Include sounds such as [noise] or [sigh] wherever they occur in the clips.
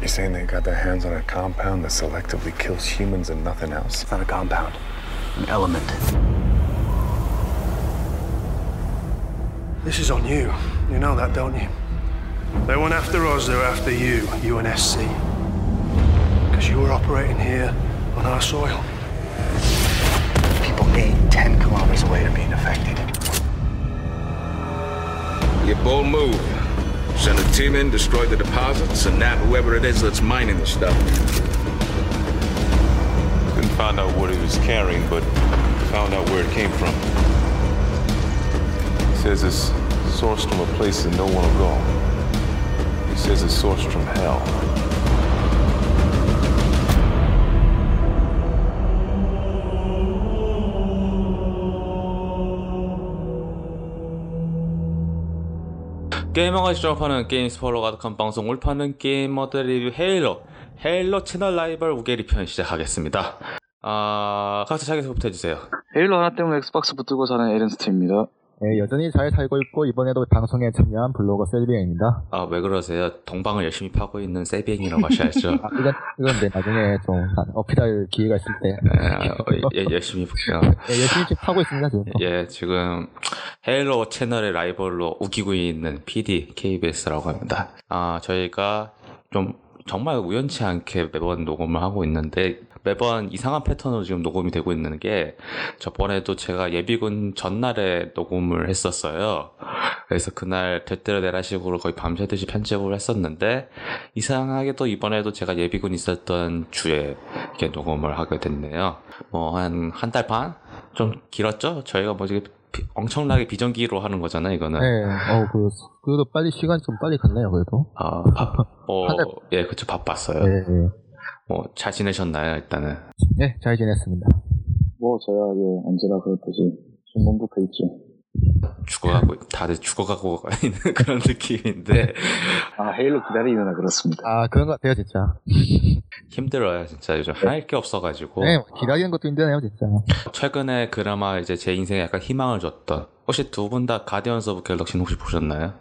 You saying they got their hands on a compound that selectively kills humans and nothing else? It's not a compound, an element. This is on you. You know that, don't you? They weren't after us, they were after you, UNSC. Because you were operating here on our soil. People 8, 10 kilometers away are being affected. Your bold move. Send a team in, destroy the deposits, and nab whoever it is that's mining the stuff. Couldn't find out what he was carrying, but found out where it came from. He says it's sourced from a place that no one will go. He says it's sourced from hell. 게이머가 시작하는 게임 스포로 가득한 방송 우물 파는 게이머들 리뷰 헤일로 헤일로 채널 라이벌 우게리 편 시작하겠습니다. 아 각자 자기소개부터 해주세요. 헤일로 하나 때문에 엑스박스 붙들고 사는 에렌스트입니다. 네, 여전히 잘 살고 있고 이번에도 방송에 참여한 블로거 셀비행입니다. 아 왜 그러세요? 동방을 열심히 파고 있는 세비행이라고 하셔야죠. [laughs] 아, 이건 이건 네, 나중에 좀 어필할 기회가 있을 때 네, 어, 예, 열심히 볼게요. 네, 열심히 파고 있습니다 지금. 예, 지금 헤일로 채널의 라이벌로 우기고 있는 PD KBS라고 합니다. 아, 저희가 좀 정말 우연치 않게 매번 녹음을 하고 있는데 매번 이상한 패턴으로 지금 녹음이 되고 있는 게 저번에도 제가 예비군 전날에 녹음을 했었어요. 그래서 그날 대대로 내라 식으로 거의 밤새듯이 편집을 했었는데 이상하게도 이번에도 제가 예비군 있었던 주에 이렇게 녹음을 하게 됐네요. 뭐 한 한 달 반? 좀 길었죠? 저희가 뭐 비- 엄청나게 비정기로 하는 거잖아요, 이거는. 네, 어, 그, 그래도 빨리 시간 좀 빨리 갔네요, 그래도. 아, 바, 어, 예, 그쵸, 바빴어요. 네, 네. 뭐, 잘 지내셨나요, 일단은? 네, 잘 지냈습니다. 뭐 저야 예 언제나 그렇듯이 중범부터 있죠. 죽어가고, 다들 죽어가고 [laughs] 있는 그런 느낌인데, 아 헤일로 기다리느라 그렇습니다. 아, 그런 것 같아요, 진짜. [laughs] 힘들어요, 진짜. 요즘 할게 없어가지고. 네, 기다리는 것도 힘드네요, 진짜. 최근에 그나마 이제 제 인생에 약간 희망을 줬던, 혹시 두 분 다 가디언스 오브 갤럭시는 혹시 보셨나요?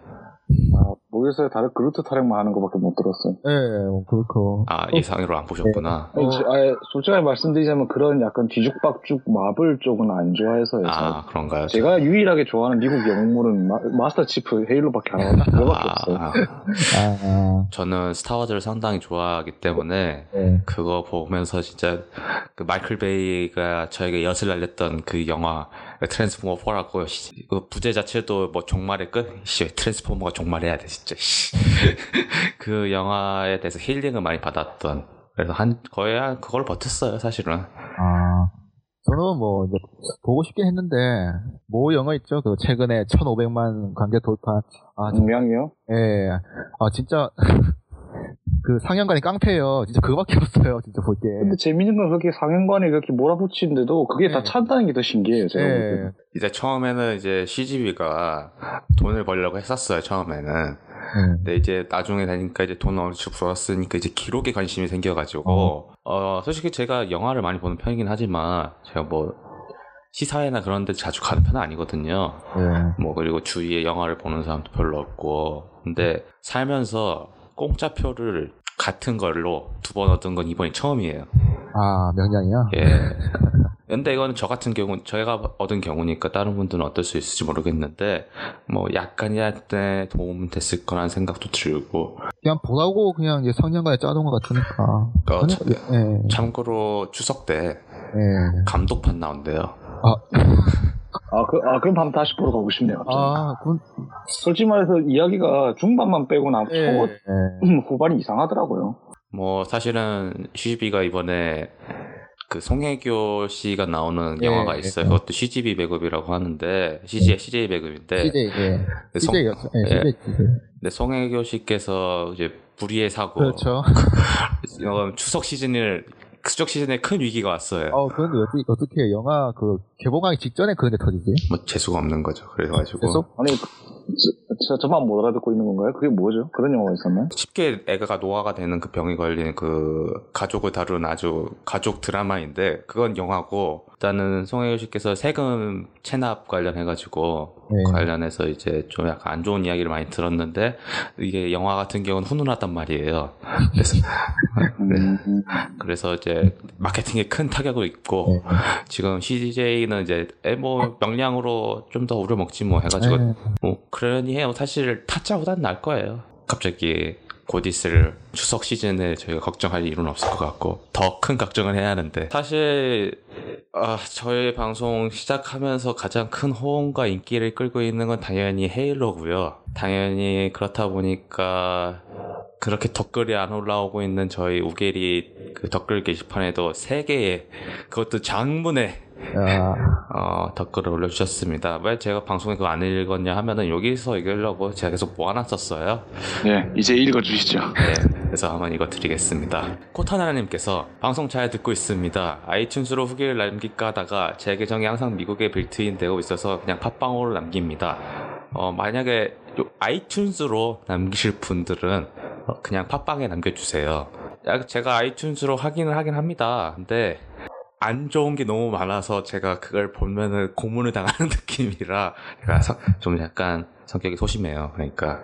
아 모르겠어요. 다들 그루트 타령만 하는 것밖에 못 들었어요. 네, 어, 그렇고. 아, 예상외로 안 보셨구나. 아니, 저- 아예 솔직하게 말씀드리자면 그런 약간 뒤죽박죽 마블 쪽은 안 좋아해서요. 아, 그런가요? 제가 유일하게 좋아하는 미국 영웅물은 마, 스터 치프 헤일로밖에 안 하고 그거밖에 없어요. 아, 아, 아, 저는 스타워즈를 상당히 좋아하기 때문에 네. 그거 보면서 진짜 그 마이클 베이가 저에게 엿을 날렸던 그 영화 트랜스포머 4라고 그 부제 자체도 뭐 종말의 끝? 씨, 트랜스포머가 종말해야 돼 진짜. 씨. [laughs] 그 영화에 대해서 힐링을 많이 받았던 그래서 한 거의 한 그걸 버텼어요 사실은. 아. 저는 뭐, 이제, 보고 싶긴 했는데, 모 영화 있죠? 그, 최근에 1500만 관객 돌파. 아, 저- 분명히요. 예. 아, 진짜, [laughs] 그 상영관이 깡패예요. 진짜 그거밖에 없어요. 진짜 볼 게. 근데 재밌는 건 그렇게 상영관에 그렇게 몰아붙이는데도 그게 다 네. 찬다는 게 더 신기해요. 제가 볼 예. 때는. 이제 처음에는 이제 CGV가 돈을 벌려고 했었어요 처음에는. 예. 근데 이제 나중에 되니까 이제 돈 어느 벌었으니까 이제 기록에 관심이 생겨가지고 어 솔직히 제가 영화를 많이 보는 편이긴 하지만 제가 뭐 시사회나 그런 데 자주 가는 편은 아니거든요. 예. 뭐 그리고 주위에 영화를 보는 사람도 별로 없고 근데 살면서 공짜표를 같은 걸로 두 번 얻은 건 이번이 처음이에요. 아, 명량이요? 예. 근데 이거는 저 같은 경우, 저희가 얻은 경우니까 다른 분들은 어떨 수 있을지 모르겠는데, 뭐 약간이라도 도움 됐을 거라는 생각도 들고, 그냥 보라고 그냥 이제 상영관에 짜놓은 것 같으니까. 어, 저- 예. 참고로 추석 때 예. 감독판 나온대요. 아, [laughs] 아, 그, 아, 그럼 밤 다시 보러 가고 싶네요. 갑자기. 아, 그건, 솔직히 말해서 이야기가 중반만 빼고 나 예. 초, 예. 후반이 이상하더라고요. 뭐 사실은 CGV가 이번에 그 송혜교 씨가 나오는 예, 영화가 예, 있어요. 예. 그것도 CGV 배급이라고 하는데, CJ, CJ 배급인데, CJ, 예. 네, 송- CJ였죠. 예, 예. CJ. 근데 송혜교 씨께서 이제 불의의 사고, 그렇죠. [laughs] 이건 추석 시즌을 추석 시즌에 큰 위기가 왔어요. 어, 그런데 어떻게, 어떻게 영화 그 개봉하기 직전에 그런데 터지지? 뭐 재수가 없는 거죠. 그래가지고 계속? 아니, 저, 저만 못 알아듣고 있는 건가요? 그게 뭐죠? 그런 영화가 있었나요? 쉽게 애가 노화가 되는 그 병이 걸린 그 가족을 다룬 아주 가족 드라마인데 그건 영화고 일단은 송혜교 씨께서 세금 체납 관련해가지고 네. 관련해서 이제 좀 약간 안 좋은 이야기를 많이 들었는데 이게 영화 같은 경우는 훈훈하단 말이에요. [laughs] 그래서 음, 그래서 이제 마케팅에 큰 타격을 입고 지금 CJ는 이제 에, 뭐 명량으로 좀 더 우려 먹지 뭐 해가지고 네. 뭐 그러니 해요. 사실 타짜보단 날 거예요. 갑자기 곧 있을 추석 시즌에 저희가 걱정할 일은 없을 것 같고 더 큰 걱정을 해야 하는데 사실 아, 저희 방송 시작하면서 가장 큰 호응과 인기를 끌고 있는 건 당연히 헤일로고요. 당연히 그렇다 보니까 그렇게 댓글이 안 올라오고 있는 저희 우게리 그 댓글 게시판에도 세 개의 그것도 장문의 아, 어, 댓글을 올려주셨습니다. 왜 제가 방송에 그거 안 읽었냐 하면은 여기서 읽으려고 제가 계속 모아놨었어요. 네, 이제 읽어주시죠. 네, 그래서 한번 이거 드리겠습니다. 코타나님께서 방송 잘 듣고 있습니다. 아이튠즈로 후기를 남길까 하다가 제 계정이 항상 미국에 빌트인 되고 있어서 그냥 팟빵으로 남깁니다. 어, 만약에 요 아이튠즈로 남기실 분들은 어, 그냥 팟빵에 남겨주세요. 야, 제가 아이튠즈로 확인을 하긴 합니다. 근데 안 좋은 게 너무 많아서 제가 그걸 보면은 고문을 당하는 [laughs] 느낌이라 제가 성- 좀 약간 성격이 소심해요. 그러니까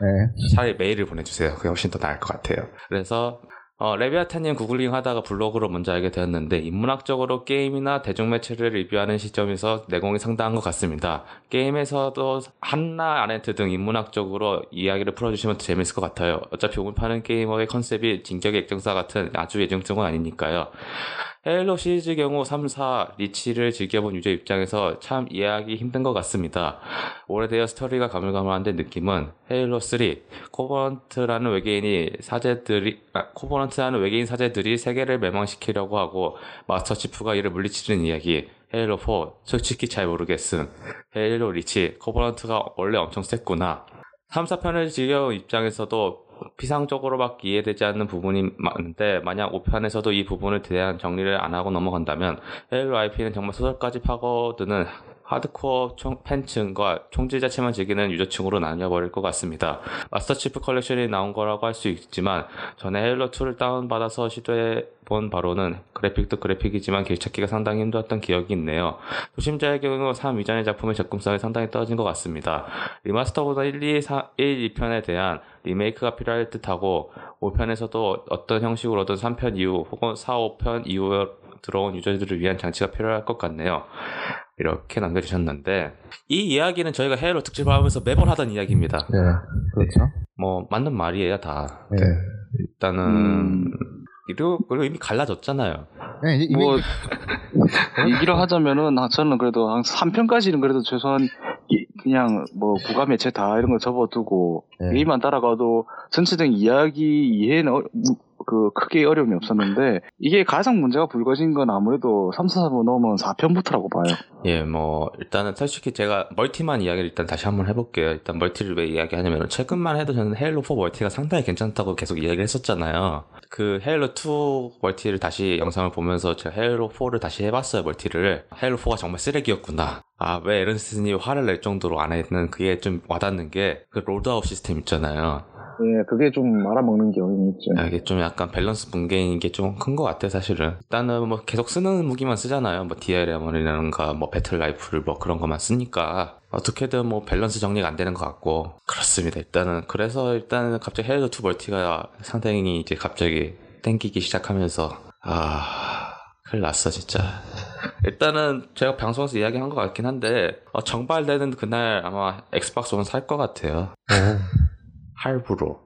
네. 차라리 메일을 보내주세요. 그게 훨씬 더 나을 것 같아요. 그래서 어, 레비아타님 구글링 하다가 블로그로 먼저 알게 되었는데 인문학적으로 게임이나 대중매체를 리뷰하는 시점에서 내공이 상당한 것 같습니다. 게임에서도 한나 아렌트 등 인문학적으로 이야기를 풀어주시면 더 재밌을 것 같아요. 어차피 우물파는 게이머의 컨셉이 진격의 액정사 같은 아주 예정적은 아니니까요. 헤일로 시리즈 경우 3, 4, 리치를 즐겨본 유저 입장에서 참 이해하기 힘든 것 같습니다. 오래되어 스토리가 가물가물한데 느낌은 헤일로 3, 코버넌트라는 외계인이 사제들이, 아, 코버넌트라는 외계인 사제들이 세계를 멸망시키려고 하고 마스터 치프가 이를 물리치는 이야기. 헤일로 4, 솔직히 잘 모르겠음. 헤일로 리치, 코버넌트가 원래 엄청 셌구나. 3, 4편을 즐겨온 입장에서도 피상적으로밖에 이해되지 않는 부분이 많은데 만약 5편에서도 이 부분을 대한 정리를 안 하고 넘어간다면 IP는 정말 소설까지 파고드는 하드코어 총- 팬층과 총질 자체만 즐기는 유저층으로 나뉘어버릴 것 같습니다. 마스터 치프 컬렉션이 나온 거라고 할 수 있지만 전에 헤일로2를 다운받아서 시도해본 바로는 그래픽도 그래픽이지만 길 찾기가 상당히 힘들었던 기억이 있네요. 초심자의 경우 3 이전의 작품의 접근성이 상당히 떨어진 것 같습니다. 리마스터보다 1, 2, 4, 1, 2편에 대한 리메이크가 필요할 듯하고 5편에서도 어떤 형식으로든 3편 이후 혹은 4, 5편 이후에 들어온 유저들을 위한 장치가 필요할 것 같네요. 이렇게 남겨주셨는데 이 이야기는 저희가 헤일로 특집을 하면서 매번 하던 이야기입니다. 네. 그렇죠. 뭐 맞는 말이에요 다. 네. 일단은 음. 그리고, 그리고 이미 갈라졌잖아요. 네, 이미 뭐 [laughs] 얘기를 하자면은 아, 저는 그래도 한 3편까지는 그래도 최소한 이- 그냥 뭐 국가 매체 다 이런 거 접어두고 네. 게임만 따라가도 전체적인 이야기 이해는 어- 무- 그 크게 어려움이 없었는데 이게 가장 문제가 불거진 건 아무래도 3, 4, 5 넘으면 4편부터라고 봐요. 예, 뭐 일단은 솔직히 제가 멀티만 이야기를 일단 다시 한번 해볼게요. 일단 멀티를 왜 이야기하냐면 최근만 해도 저는 헤일로 4 멀티가 상당히 괜찮다고 계속 이야기를 했었잖아요. 그 헤일로 2 멀티를 다시 영상을 보면서 제가 헤일로 4를 다시 해봤어요 멀티를. 헤일로 4가 정말 쓰레기였구나. 아왜 에른스틴이 화를 낼 정도로 안 했는 그게 좀 와닿는 게그 loadout 시스템 있잖아요. 예, 그게 좀 말아먹는 경향이 있죠. 아, 이게 좀 약간 밸런스 붕괴인 게 좀 큰 것 같아요, 사실은. 일단은 뭐 계속 쓰는 무기만 쓰잖아요. 뭐 DMR이라든가 뭐 battle rifle 뭐 그런 것만 쓰니까 어떻게든 뭐 밸런스 정리가 안 되는 것 같고 그렇습니다. 일단은 그래서 일단은 갑자기 헤일로 2 멀티가 상당히 이제 갑자기 땡기기 시작하면서 아 큰일 났어 진짜. 일단은 제가 방송에서 이야기한 것 같긴 한데 어, 정발되는 그날 아마 엑스박스 원 살 것 같아요. 할부로.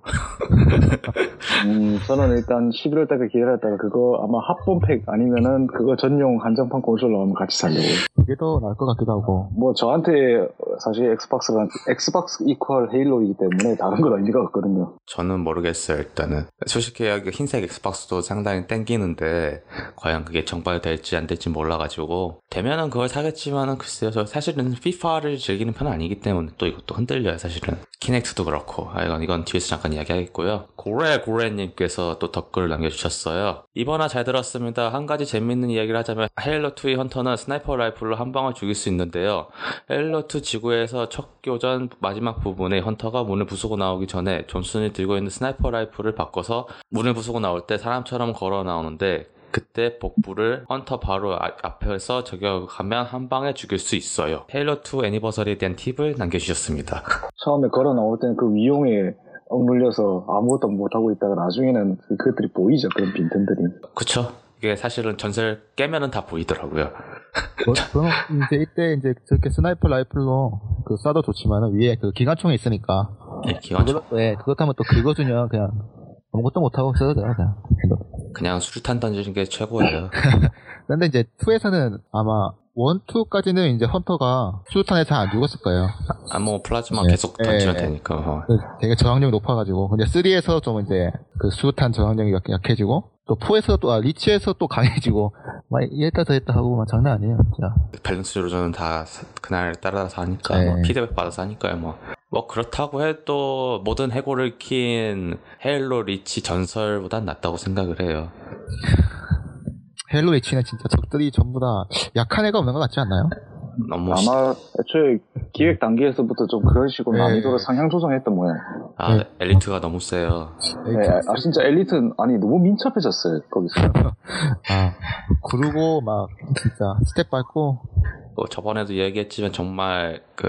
음, 저는 일단 11월 달에 기다렸다가 그거 아마 합본팩 아니면은 그거 전용 한정판 콘솔 나오면 같이 살려고. 그게 더 나을 것 같기도 하고. 뭐 저한테 사실 엑스박스가 엑스박스 equal 헤일로이기 때문에 다른 건 의미가 없거든요. 저는 모르겠어요, 일단은. 솔직히 그 흰색 엑스박스도 상당히 땡기는데, 과연 그게 정발될지 안 될지 몰라가지고, 되면은 그걸 사겠지만은 글쎄요, 저 사실은 FIFA를 즐기는 편은 아니기 때문에 또 이것도 흔들려요, 사실은. 키넥트도 그렇고, 아, 이건, 이건 뒤에서 잠깐 이야기하겠, 있고요. 고래고래님께서 또 댓글을 남겨주셨어요. 이번화 잘 들었습니다. 한 가지 재밌는 이야기를 하자면 헤일로2의 헌터는 sniper rifle로 한 방을 죽일 수 있는데요. 헤일로2 지구에서 첫 교전 마지막 부분에 헌터가 문을 부수고 나오기 전에 존슨이 들고 있는 sniper rifle을 바꿔서 문을 부수고 나올 때 사람처럼 걸어 나오는데 그때 복부를 헌터 바로 아- 앞에서 저격하면 한 방에 죽일 수 있어요. 헤일로2 애니버서리에 대한 팁을 남겨주셨습니다. [laughs] 처음에 걸어 나올 때는 그 위용에 억눌려서 아무것도 못하고 있다가 나중에는 그- 그것들이 보이죠. 그런 빈틈들이. 그쵸? 이게 사실은 전설 깨면은 다 보이더라고요. 뭐, [laughs] 그럼 이제 이때 이제 저렇게 sniper rifle로 그 쏴도 좋지만은 위에 그 기관총이 있으니까 네, 기관총. 그걸, 네, 그렇다면 또 긁어주면 그냥 아무것도 못하고 있어도 돼요 그냥 그냥 수류탄 던지는 게 최고예요. [laughs] 근데 이제 2에서는 아마 1, 2까지는 이제 헌터가 수류탄에 잘 안 죽었을 거예요 아, 뭐, 플라즈마 네. 계속 던지면 네. 되니까. 어. 그 되게 저항력이 높아가지고 근데 3에서 좀 이제 그 수류탄 저항력이 약- 약해지고 또 4에서 또 아, 리치에서 또 강해지고 막 이랬다 저랬다 하고 막 장난 아니에요 진짜 밸런스 조절은 다 사- 그날 따라서 하니까, 네. 뭐, 피드백 받아서 하니까요, 뭐. 뭐, 그렇다고 해도 모든 해골을 킨 헤일로 리치 전설보단 낫다고 생각을 해요. [laughs] 헬로 리치는 진짜 적들이 전부 다 약한 애가 없는 것 같지 않나요? 너무. 시- 아마 애초에 기획 단계에서부터 좀 그런 식으로 네. 난이도를 상향 조정했던 모양. 아, 네. 엘리트가 너무 세요. 네, 아 진짜 엘리트는 아니 너무 민첩해졌어요 거기서. [laughs] 아 구르고 막 진짜 스텝 밟고 또 저번에도 이야기했지만 정말 그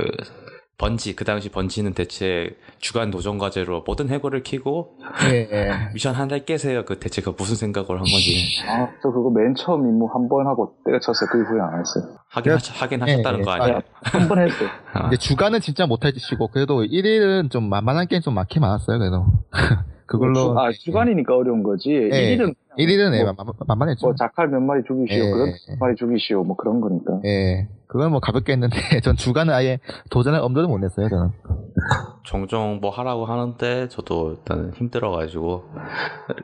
번지 그 당시 번지는 대체 주간 도전 과제로 모든 해골을 키고 예, 예. [laughs] 미션 한 달 깨세요. 그 대체 그 무슨 생각을 한 건지 아, 저 그거 맨 처음 임무 한 번 하고 때려쳤어요. 그 이후에 안 했어요. 하긴 하, 하긴 하셨다는 예, 거 예. 아니에요? 한번 했어요. [laughs] 아, 주간은 진짜 못해주시고 그래도 1일은 좀 만만한 게임 좀 많긴 많았어요 그래도 [laughs] 그걸로 아 주간이니까 어려운 거지. 예. 1일은 1일은 예, 뭐, 만- 만만했죠 뭐 자칼 몇 마리 죽이시오, 예. 그런 몇 마리 죽이시오, 뭐 그런 거니까. 예 그건 뭐 가볍게 했는데 [laughs] 전 주간은 아예 도전을 엄두도 못 냈어요 저는 종종 뭐 하라고 하는데 저도 일단 힘들어가지고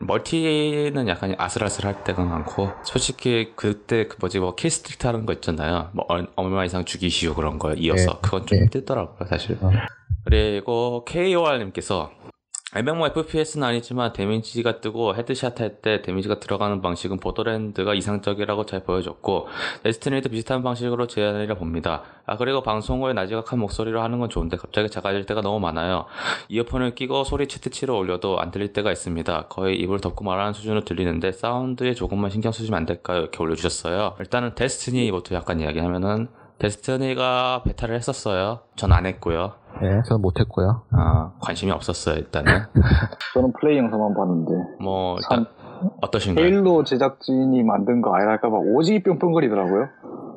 멀티는 약간 아슬아슬할 때가 많고 솔직히 그때 그 뭐지 뭐 killstreak 하는 거 있잖아요. 뭐 얼- 얼마 이상 죽이시오 그런 거 이어서 네. 그건 좀 네. 힘들더라고요 사실. 어. 그리고 KOR님께서 MMO FPS는 아니지만 데미지가 뜨고 headshot 할 때 데미지가 들어가는 방식은 보더랜드가 이상적이라고 잘 보여줬고 데스티니도 비슷한 방식으로 제안이라 봅니다. 아 그리고 방송을 나지막한 목소리로 하는 건 좋은데 갑자기 작아질 때가 너무 많아요. 이어폰을 끼고 소리 최대치로 올려도 안 들릴 때가 있습니다. 거의 입을 덮고 말하는 수준으로 들리는데 사운드에 조금만 신경 쓰시면 안 될까요? 이렇게 올려주셨어요. 일단은 데스티니부터 약간 이야기하면은 데스티니가 베타를 했었어요. 전 안 했고요. 예 저는 못했고요 아, 관심이 없었어요, 일단은. [laughs] 저는 플레이 영상만 봤는데. 뭐, 일단, 어떠신가요? 헤일로 제작진이 만든 거 아니랄까봐 오지게 뿅뿅거리더라고요.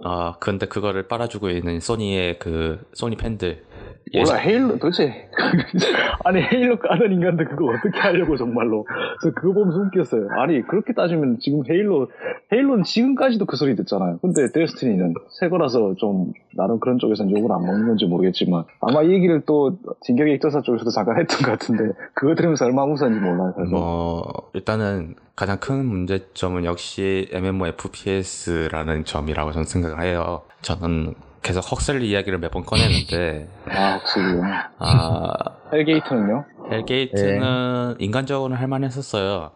아, 근데 그거를 빨아주고 있는 소니의 그, 소니 팬들. 몰라, 헤일로, 도대체. [laughs] 아니, 헤일로 까는 인간들 그거 어떻게 하려고, 정말로. 저 그거 보면서 웃겼어요. 아니, 그렇게 따지면 지금 헤일로, 헤일로는 지금까지도 그 소리 듣잖아요. 근데 데스티니는 새 거라서 좀, 나름 그런 쪽에서는 욕을 안 먹는 건지 모르겠지만, 아마 이 얘기를 또, 진격의 액전사 쪽에서도 잠깐 했던 것 같은데, 그거 들으면서 얼마나 웃었는지 몰라요, 사실. 뭐, 일단은 가장 큰 문제점은 역시 MMOFPS라는 점이라고 저는 생각을 해요. 저는 계속 헉셀리 이야기를 몇 번 꺼내는데, 아, 확실히요. 아, 헬게이트는요? 헬게이트는 인간적으로는 할만했었어요.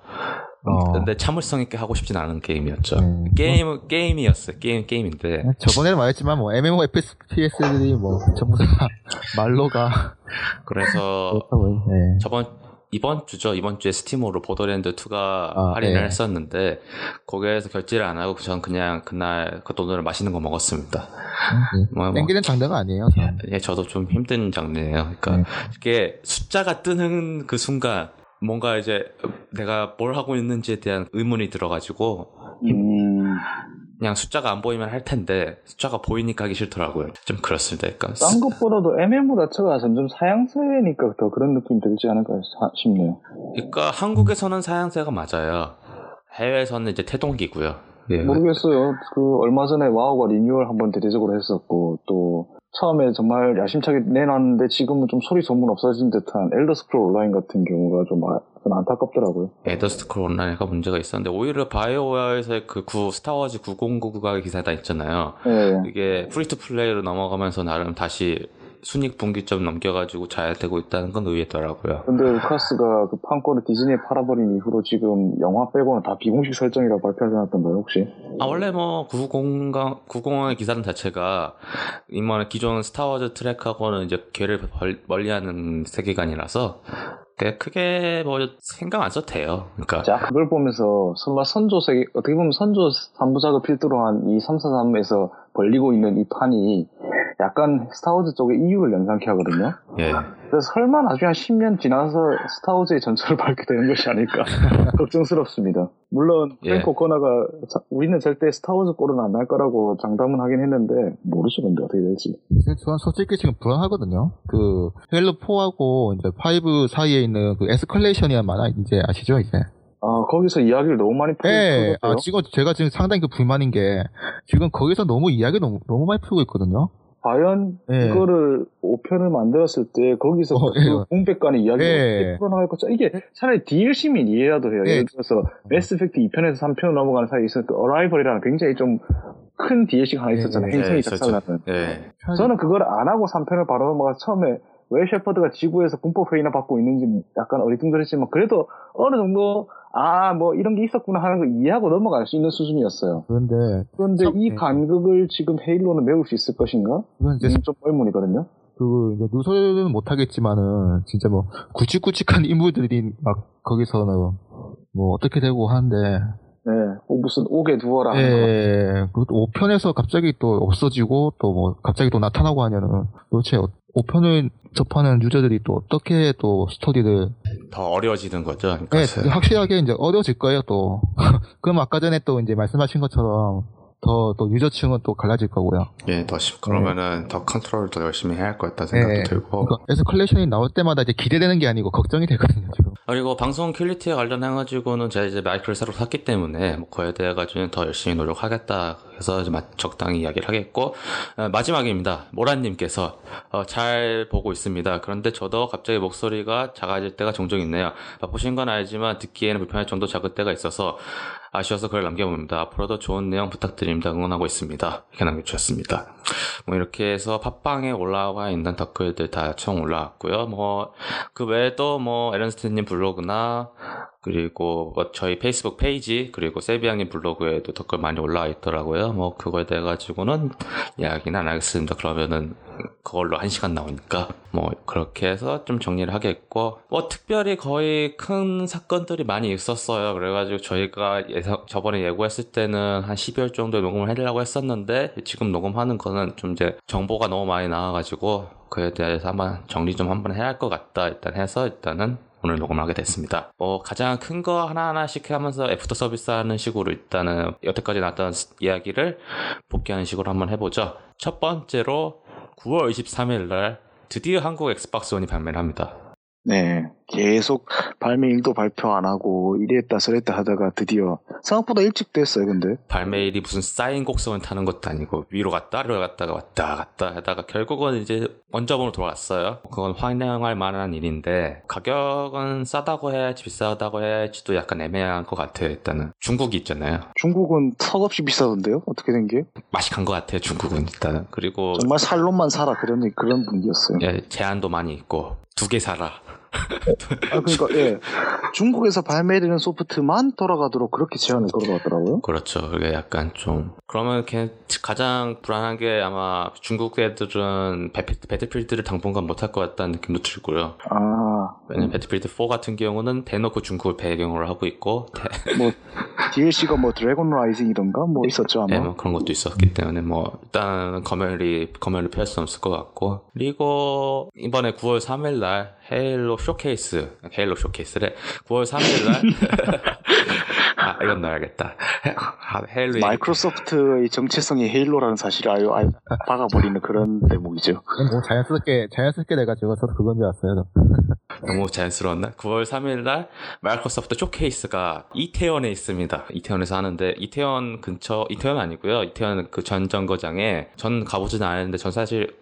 어. 근데 참을성 있게 하고 싶진 않은 게임이었죠. 음. 게임, 게임이었어요. 게임, 게임인데. 저번에도 말했지만 뭐 MMO FPS들이 뭐 전부 다 [laughs] 말로가 그래서 예. 저번 이번 주죠. 이번 주에 스팀으로 보더랜드 2가 아, 할인을 네. 했었는데 거기에서 결제를 안 하고 전 그냥 그날 그 돈으로 맛있는 거 먹었습니다. 뭐, 뭐. 땡기는 장르가 아니에요 저는. 예, 저도 좀 힘든 장르예요. 그러니까 네. 이게 숫자가 뜨는 그 순간 뭔가 이제 내가 뭘 하고 있는지에 대한 의문이 들어가지고 음, 그냥 숫자가 안 보이면 할 텐데 숫자가 보이니까 하기 싫더라고요. 좀 그렇습니다. 그러니까 딴 것보다도 MMO 자체가 점점 사양세니까 더 그런 느낌 들지 않을까 싶네요. 그러니까 한국에서는 사양새가 맞아요. 해외에서는 이제 태동기고요. 예. 모르겠어요. 그 얼마 전에 와우가 리뉴얼 한번 대대적으로 했었고 또 처음에 정말 야심차게 내놨는데 지금은 좀 소리 소문 없어진 듯한 엘더 스크롤 온라인 같은 경우가 좀, 아, 좀 안타깝더라고요. 엘더스크롤 온라인인가 문제가 있었는데 오히려 바이오웨어에서의 그 구, 스타워즈 구공화국의 기사가 있잖아요. 예. 이게 free to play로 넘어가면서 나름 다시 손익 분기점 넘겨가지고 잘 되고 있다는 건 의외더라고요. 근데 루카스가 그 판권을 디즈니에 팔아버린 이후로 지금 영화 빼고는 다 비공식 설정이라고 발표하지 않았던가요, 혹시? 아 원래 뭐 구공, 구공화국의 기사는 자체가 이만 기존 스타워즈 트랙하고는 이제 괴를 벌- 멀리하는 세계관이라서 크게 뭐 생각 안 써도 돼요. 그러니까 자, 그걸 보면서 설마 선조 세계, 어떻게 보면 선조 3부작을 필두로 한 이 343에서 벌리고 있는 이 판이 약간 스타워즈 쪽에 이유를 연상케 하거든요. 예. 그래서 설마 나중에 한 10년 지나서 스타워즈의 전철을 [laughs] 밟게 되는 것이 아닐까 [laughs] 걱정스럽습니다. 물론 예. 프랭코 코나가 자- 우리는 절대 스타워즈 꼴은 안 날 거라고 장담은 하긴 했는데 모르죠 근데 어떻게 될지. 저는 솔직히 지금 불안하거든요. 그 헤일로 4하고 이제 5 사이에 있는 그 Escalation이란 만화 이제 아시죠 이제? 아 거기서 이야기를 너무 많이 예. 풀었어요. 아 지금 제가 지금 상당히 그 불만인 게 지금 거기서 너무 이야기 너무 너무 많이 풀고 있거든요. 과연 예. 이거를 5편을 만들었을 때 거기서 어, 그 예. 공백간의 이야기를 예. 어떻게 풀어나갈 거죠? 이게 차라리 DLC면 이해라도 해요. 예. 예를 들어서 매스 이펙트 2편에서 3편 넘어가는 사이에 있었던 그 Arrival이라는 굉장히 좀 큰 DLC가 하나 있었잖아요. 예, 행성이 예. 작살나는. 예. 저는 그걸 안 하고 3편을 바로 넘어가서 처음에 왜 셰퍼드가 지구에서 군법 회의나 받고 있는지 약간 어리둥절했지만 그래도 어느 정도 아 뭐 이런 게 있었구나 하는 걸 이해하고 넘어갈 수 있는 수준이었어요. 그런데 그런데 참- 이 예. 간극을 지금 헤일로는 메울 수 있을 것인가? 그건 이제 음, 좀 의문이거든요. 그 이제 누설은 못하겠지만은 진짜 뭐 굵직굵직한 인물들이 막 거기서 는 뭐 어떻게 되고 하는데 네, 뭐 무슨 옥에 거. 예, 그것도 5편에서 갑자기 또 없어지고 또 뭐 갑자기 또 나타나고 하면은 도대체 5편을 접하는 유저들이 또 어떻게 또 스토리를 더 어려워지는 거죠. 그러니까 예, 확실하게 이제 어려워질 거예요 또. [laughs] 그럼 아까 전에 또 이제 말씀하신 것처럼 더 또 유저층은 또 갈라질 거고요. 예, 더 심, 그러면은 더 컨트롤을 더 열심히 해야 할 것 같다는 생각도 예, 들고. 그러니까 에스컬레이션이 나올 때마다 이제 기대되는 게 아니고 걱정이 되거든요 지금. 그리고 방송 퀄리티에 관련해가지고는 제가 이제 마이크를 새로 샀기 때문에 뭐 그에 대해 가지고는 더 열심히 노력하겠다 마- 적당히 이야기를 하겠고 어, 마지막입니다. 모란님께서 어, 잘 보고 있습니다. 그런데 저도 갑자기 목소리가 작아질 때가 종종 있네요. 바쁘신 건 알지만 듣기에는 불편할 정도 작을 때가 있어서 아쉬워서 글을 남겨봅니다. 앞으로도 좋은 내용 부탁드립니다. 응원하고 있습니다. 이렇게 남겨주셨습니다. 뭐 이렇게 해서 팟빵에 올라와 있는 댓글들 다 총 올라왔고요. 뭐 그 외에도 뭐 에런스트님 블로그나 그리고 뭐 저희 페이스북 페이지 그리고 세비양님 블로그에도 댓글 많이 올라와 있더라고요. 뭐 그거에 대해 가지고는 이야기는 안 하겠습니다. 그러면은 그걸로 한 시간 나오니까 뭐 그렇게 해서 좀 정리를 하겠고 뭐 특별히 거의 큰 사건들이 많이 있었어요. 그래가지고 저희가 예상 저번에 예고했을 때는 한 12월 정도에 녹음을 해려고 했었는데 지금 녹음하는 거는 좀 이제 정보가 너무 많이 나와가지고 그에 대해서 한번 정리 좀 한번 해야 할 것 같다 일단 해서 일단은 오늘 녹음을 하게 됐습니다. 뭐 가장 큰 거 하나하나씩 하면서 애프터 서비스 하는 식으로 일단은 여태까지 나왔던 스- 이야기를 복기하는 식으로 한번 해보죠. 첫 번째로 9월 23일 날 드디어 한국 엑스박스 원이 발매를 합니다. 네. 계속 발매일도 발표 안 하고 이랬다 저랬다 하다가 드디어 생각보다 일찍 됐어요, 근데. 발매일이 무슨 사인 곡선을 타는 것도 아니고 위로 갔다 아래로 갔다가 왔다 갔다 하다가 결국은 이제 원점으로 돌아왔어요. 그건 환영할 만한 일인데 가격은 싸다고 해야지 비싸다고 해야지도 약간 애매한 것 같아요. 일단은 중국이 있잖아요. 중국은 턱없이 비싸던데요? 어떻게 된 게? 맛이 간 것 같아요. 중국은 일단은 그리고 정말 살로만 살아 그런 그런 분위기였어요. 예, 제한도 많이 있고 두 개 사라. 아 그러니까 예. 중국에서 발매되는 소프트만 돌아가도록 그렇게 제한을 걸어놨더라고요. 그렇죠. 그게 약간 좀 그러면 걔 가장 불안한 게 아마 중국 애들은 배틀- 배틀필드를 당분간 못할 것 같다는 느낌도 들고요. 아, 왜냐면 배틀필드 4 같은 경우는 대놓고 중국을 배경으로 하고 있고 대- [laughs] 뭐 DLC가 뭐 드래곤 라이징이던가 뭐 있었죠 아마. 네, 뭐 그런 것도 있었기 때문에 뭐 일단 검열이 검열을 피할 수 없을 것 같고 그리고 이번에 9월 3일 날 헤일로 쇼케이스 헤일로 쇼케이스래 9월 3일 날 [laughs] 아, 이건 넣어야겠다. 아, 헤일로 마이크로소프트의 정체성이 헤일로라는 사실을 아유, 아유 박아버리는 그런 대목이죠. 뭐 자연스럽게 자연스럽게 돼가지고 저도 그건 줄 알았어요. 너무 자연스러웠나? 9월 3일 날 마이크로소프트 쇼케이스가 이태원에 있습니다. 이태원에서 하는데 이태원 근처 이태원 아니고요. 이태원 그 전 정거장에 전 가보지는 않았는데 전 사실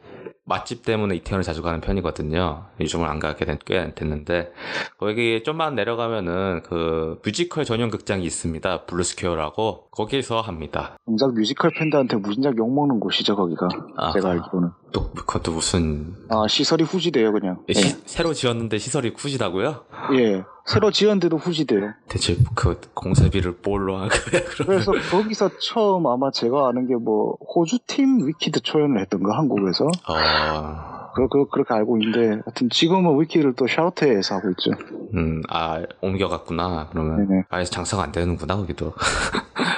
맛집 때문에 이태원을 자주 가는 편이거든요. 요즘은 안 가게 된, 꽤 됐는데 거기 좀만 내려가면은 그 뮤지컬 전용 극장이 있습니다. 블루스퀘어라고 거기서 합니다. 정작 뮤지컬 팬들한테 무진장 욕먹는 곳이죠 거기가. 아하. 제가 알기로는. 또 그것도 무슨 아 시설이 후지대요 그냥. 예, 시- 새로 지었는데 시설이 후지다고요? 예. 예. 새로 지었는데도 후지돼요. 대체 그 공사비를 뭘로 한 거야? 그러면 그래서 거기서 처음 아마 제가 아는 게 뭐 호주 팀 위키드 초연을 했던가 한국에서 어, 그, 그 그렇게 알고 있는데 하여튼 지금은 위키를 또 샤우트에서 하고 있죠. 음, 아 옮겨갔구나. 그러면 네네. 아예 장사가 안 되는구나 거기도. [laughs]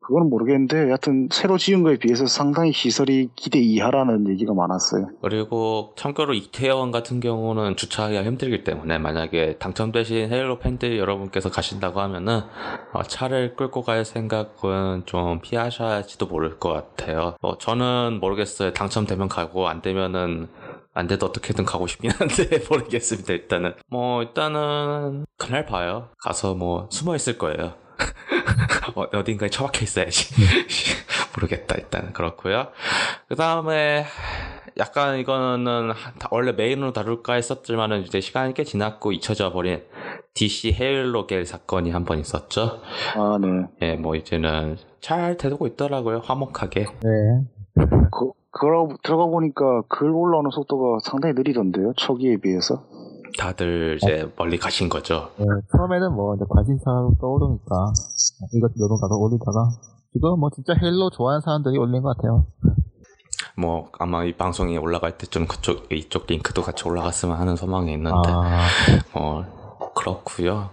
그거는 모르겠는데 하여튼 새로 지은 거에 비해서 상당히 시설이 기대 이하라는 얘기가 많았어요. 그리고 참고로 이태원 같은 경우는 주차하기가 힘들기 때문에 만약에 당첨되신 헤일로 팬들 여러분께서 가신다고 하면은 어, 차를 끌고 갈 생각은 좀 피하셔야지도 모를 것 같아요. 어, 저는 모르겠어요. 당첨되면 가고 안 되면은 안 돼도 어떻게든 가고 싶긴 한데 [laughs] 모르겠습니다. 일단은 뭐 일단은 그날 봐요. 가서 뭐 숨어 있을 거예요. [laughs] 어, 어딘가에 처박혀 있어야지. [laughs] 모르겠다, 일단. 그렇고요 그 다음에, 약간 이거는 다- 원래 메인으로 다룰까 했었지만은 이제 시간이 꽤 지났고 잊혀져 버린 DC 헤일로겔 사건이 한 번 있었죠. 아 네. 예, 뭐 이제는 잘 되고 있더라고요. 화목하게. 네. 그 그러 들어가 보니까 글 올라오는 속도가 상당히 느리던데요. 초기에 비해서. 다들 이제 멀리 가신 거죠. 네, 처음에는 뭐 이제 관심사로 떠오르니까 이것 가서 올리다가 지금 뭐 진짜 헤일로 좋아하는 사람들이 올린 것 같아요. 뭐 아마 이 방송이 올라갈 때쯤 그쪽 이쪽 링크도 같이 올라갔으면 하는 소망이 있는데 아, 어, 그렇고요.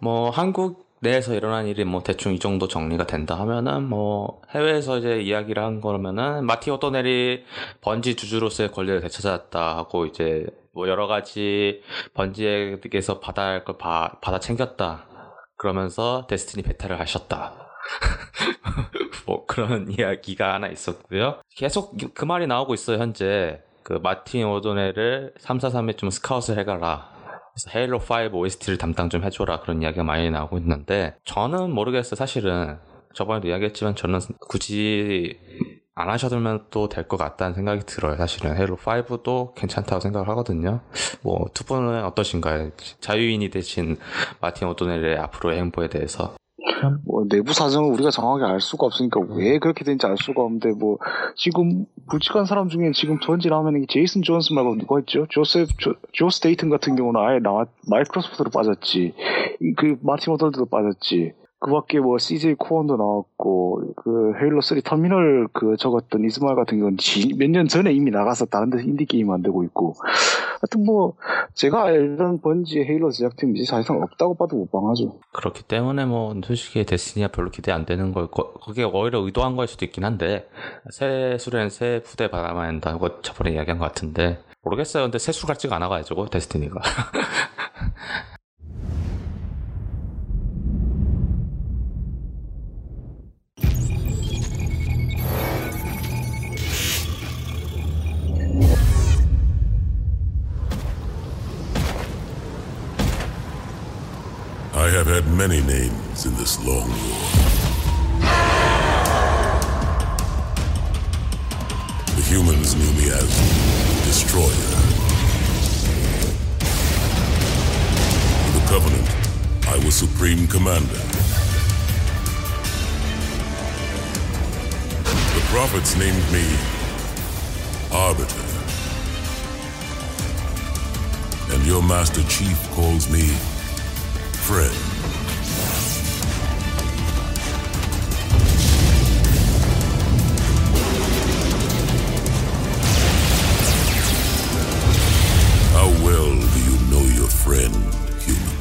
뭐 한국 내에서 일어난 일이 뭐 대충 이 정도 정리가 된다 하면은 뭐 해외에서 이제 이야기를 한 거면은 마티 오도넬이 번지 주주로서의 권리를 되찾았다 하고 이제 뭐 여러 가지 번지에게서 받아야 할 걸 받아 챙겼다. 그러면서 데스티니 베타를 하셨다. [laughs] 뭐 그런 [laughs] 이야기가 하나 있었고요. 계속 그 말이 나오고 있어요, 현재. 그 마틴 오도넬을 343에 좀 스카웃을 해가라. 그래서 헤일로 5 OST를 담당 좀 해줘라. 그런 이야기가 많이 나오고 있는데, 저는 모르겠어요, 사실은. 저번에도 이야기했지만 저는 굳이 안 하셔도면 또 될 것 같다는 생각이 들어요. 사실은 헤일로 5도 괜찮다고 생각을 하거든요. 뭐 두 분은 어떠신가요? 자유인이 되신 마틴 오도넬의 앞으로의 행보에 대해서. 뭐 내부 사정을 우리가 정확하게 알 수가 없으니까 왜 그렇게 된지 알 수가 없는데 뭐 지금 굵직한 사람 중에 지금 번지라면 제이슨 존스 말고 누가 있죠? 조셉 조, 조 스테이튼 같은 경우는 아예 나와 마이크로소프트로 빠졌지. 이- 그 마틴 오도넬도 빠졌지. 그 밖에 뭐 CJ 코언도 나왔고 그 헤일로 3 터미널 그 적었던 이스마일 같은 경우는 몇 년 전에 이미 나가서 다른 데서 인디 게임 만들고 있고 하여튼 뭐 제가 알던 번지 헤일로 제작팀 이제 사실상 없다고 봐도 무방하죠. 그렇기 때문에 뭐 솔직히 데스티니가 별로 기대 안 되는 걸 거, 그게 오히려 의도한 걸 수도 있긴 한데 새 수련 새 부대 바라만 한다고 저번에 이야기한 것 같은데 모르겠어요. 근데 새수 같지가 않아가지고 데스티니가 [laughs] I have had many names in this long war. The humans knew me as Destroyer. For the Covenant, I was Supreme Commander. The prophets named me Arbiter. And your Master Chief calls me friend. How well do you know your friend, human?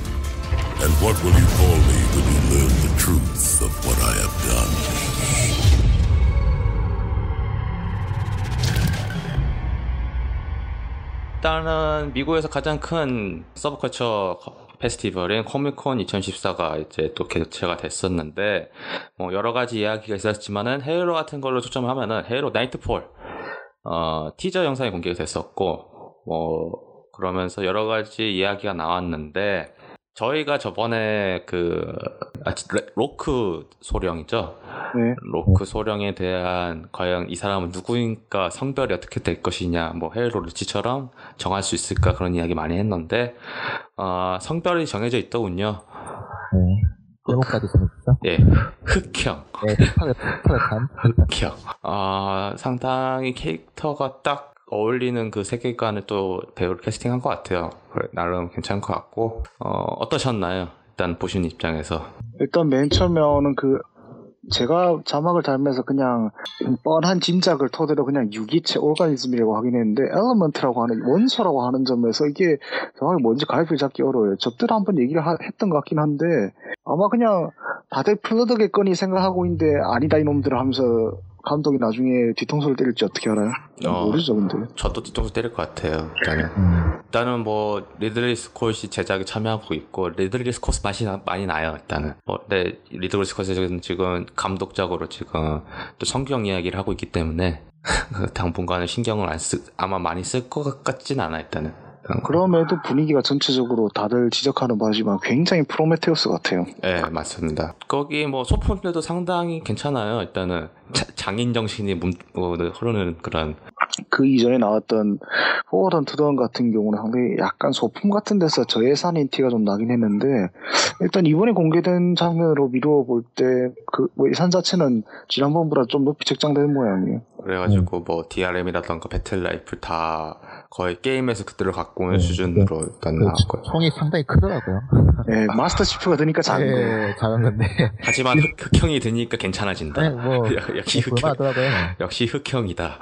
And what will you call me when you learn the truth of what I have done? 일단은 미국에서 가장 큰 서브컬처 페스티벌인 코미콘 2014가 이제 또 개최가 됐었는데 뭐 여러 가지 이야기가 있었지만은 헤일로 같은 걸로 초점을 하면은 헤일로 나이트폴 어 티저 영상이 공개가 됐었고 뭐 그러면서 여러 가지 이야기가 나왔는데 저희가 저번에 그 아, 레- 로크 소령이죠. 네. 로크 소령에 대한 과연 이 사람은 누구인가 성별이 어떻게 될 것이냐 뭐 헤일로 리치처럼 정할 수 있을까 그런 이야기 많이 했는데 어, 성별이 정해져 있더군요. 네. 제목까지 재밌죠? 예, 흑형. 네, 파릇한. 흑형. 아, 상당히 캐릭터가 딱 어울리는 그 세계관을 또 배우를 캐스팅한 것 같아요. 나름 괜찮은 것 같고, 어, 어떠셨나요? 일단 보신 입장에서. 일단 맨 처음에는 그 제가 자막을 달면서 그냥 뻔한 짐작을 토대로 그냥 유기체 organism이라고 하긴 했는데 element라고 하는 원소라고 하는 점에서 이게 정확히 뭔지 감을 잡기 어려워요. 저때 한번 얘기를 하- 했던 것 같긴 한데 아마 그냥 다들 플러드겠거니 생각하고 있는데 아니다 이놈들 하면서 감독이 나중에 뒤통수를 때릴지 어떻게 알아요? 어. 모르죠 근데. 저도 뒤통수 때릴 것 같아요. 일단은. 일단은 뭐 리들리 스콧이 제작에 참여하고 있고 리들리 스콧 맛이 나- 많이 나요. 일단은. 뭐, 근데 리들리 스콧은 지금 감독적으로 지금 또 성경 이야기를 하고 있기 때문에 [laughs] 당분간은 신경을 안 쓰, 아마 많이 쓸 것 같진 않아 일단은. 그럼에도 분위기가 전체적으로 다들 지적하는 바지만 굉장히 프로메테우스 같아요. 네, 맞습니다. 거기 뭐 소품들도 상당히 괜찮아요. 일단은 자- 장인 정신이 문, 어, 흐르는 그런 그 이전에 나왔던 포워드 언투 던 같은 경우는 상당히 약간 소품 같은 데서 저예산인 티가 좀 나긴 했는데 일단 이번에 공개된 장면으로 미루어 볼 때그 예산 자체는 지난번보다 좀 높이 책정된 모양이에요. 그래가지고 뭐 DRM이라던가 배틀라이플 다 거의 게임에서 그대로 갖고 오는 네, 수준으로 일단 그 나왔고요. 총이 상당히 크더라고요. 예, [laughs] 마스터 치프가 드니까 작은 거예요. 예, 작은 건데. 하지만 흑, 흑형이 되니까 괜찮아진다. 네, 뭐, [laughs] 역- 역시 흑형. 볼만하더라고요. [laughs] 역시 흑형이다.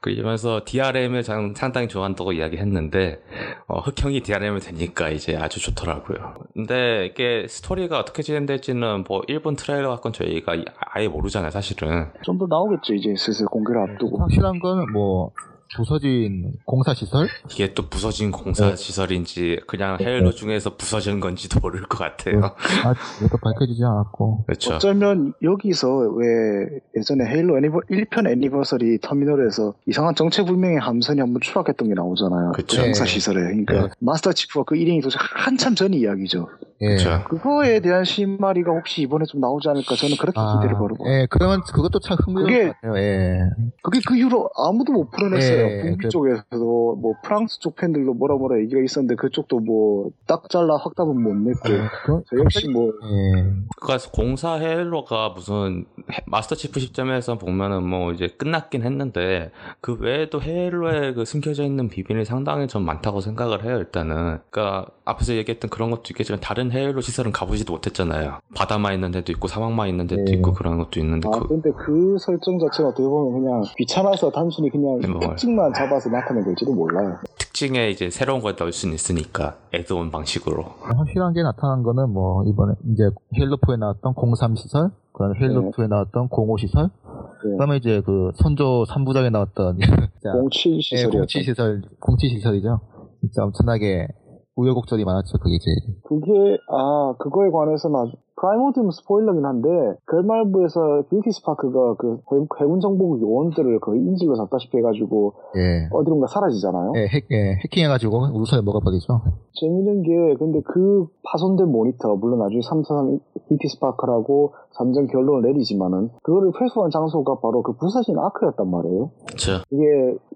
그러면서 DRM을 상당히 좋아한다고 이야기했는데 어, 흑형이 DRM을 되니까 이제 아주 좋더라고요. 근데 이게 스토리가 어떻게 진행될지는 뭐 이번 트레일러 갖고는 저희가 아예 모르잖아요, 사실은. 좀 더 나오겠죠 이제 슬슬 공개를 앞두고. 확실한 거는 뭐, 부서진 공사시설? 이게 또 부서진 공사 시설인지 그냥 헤일로 중에서 부서진 건지도 모를 것 같아요. 아직 이것도 밝혀지지 않았고. 그렇죠. 어쩌면 여기서 왜 예전에 헤일로 anniver, 1편 Anniversary 터미널에서 이상한 정체불명의 함선이 한번 추락했던 게 나오잖아요. 그 그쵸. 공사 시설에. 그러니까 네. 마스터 치프가 그 일행이 도착 한참 전 이야기죠. 예. 그렇죠. 그거에 대한 신마리가 혹시 이번에 좀 나오지 않을까 저는 그렇게 아, 기대를 걸고. 예, 그러면 그것도 참것 같아요. 예. 그게 그 이후로 아무도 못 풀어냈어요. 예, 북미 그- 쪽에서도 뭐 프랑스 쪽 팬들도 뭐라 뭐라 얘기가 있었는데 그쪽도 뭐 딱 잘라 확답은 못 냈고. 그, 저 역시 뭐 예. 그러니까 공사 헤일로가 무슨 해- 마스터 치프 시점에서 보면은 뭐 이제 끝났긴 했는데 그 외에도 헤일로에 그 숨겨져 있는 비밀이 상당히 좀 많다고 생각을 해요 일단은 그러니까 앞에서 얘기했던 그런 것도 있겠지만 다른 헤일로 시설은 가보지도 못했잖아요 바다만 있는 데도 있고 사막만 있는 데도 네. 있고 그런 것도 있는데 아 그 근데 그 설정 자체가 어떻게 보면 그냥 귀찮아서 단순히 그냥 뭐. 특징만 잡아서 나타낸 걸지도 몰라요. 특징에 이제 새로운 걸 넣을 수는 있으니까 add-on 방식으로 확실한 게 나타난 거는 뭐, 이번에 이제 헤일로4에 나왔던 03 시설, 그 다음에 헤일로2에 나왔던 05 시설, 네. 그 다음에 이제 그 선조 3부작에 나왔던 07 예, [laughs] 시설이었죠. 07 시설, 07 시설이죠. 진짜 엄청나게 우여곡절이 많았죠, 그게 이제. 그게 아 그거에 관해서 나 Primordium 스포일러긴 한데 결말부에서 길티 스파크가 그 해- 해군 정보국 요원들을 거의 인질로 잡다시피 해가지고 예. 어디론가 사라지잖아요. 예, 핵, 예, 해킹해가지고 우선에 먹어버리죠. 재밌는 게 근데 그 파손된 모니터 물론 나중에 삼사삼 길티 스파크라고 잠정 결론을 내리지만은 그거를 회수한 장소가 바로 그 부서진 아크였단 말이에요. 그렇죠 그게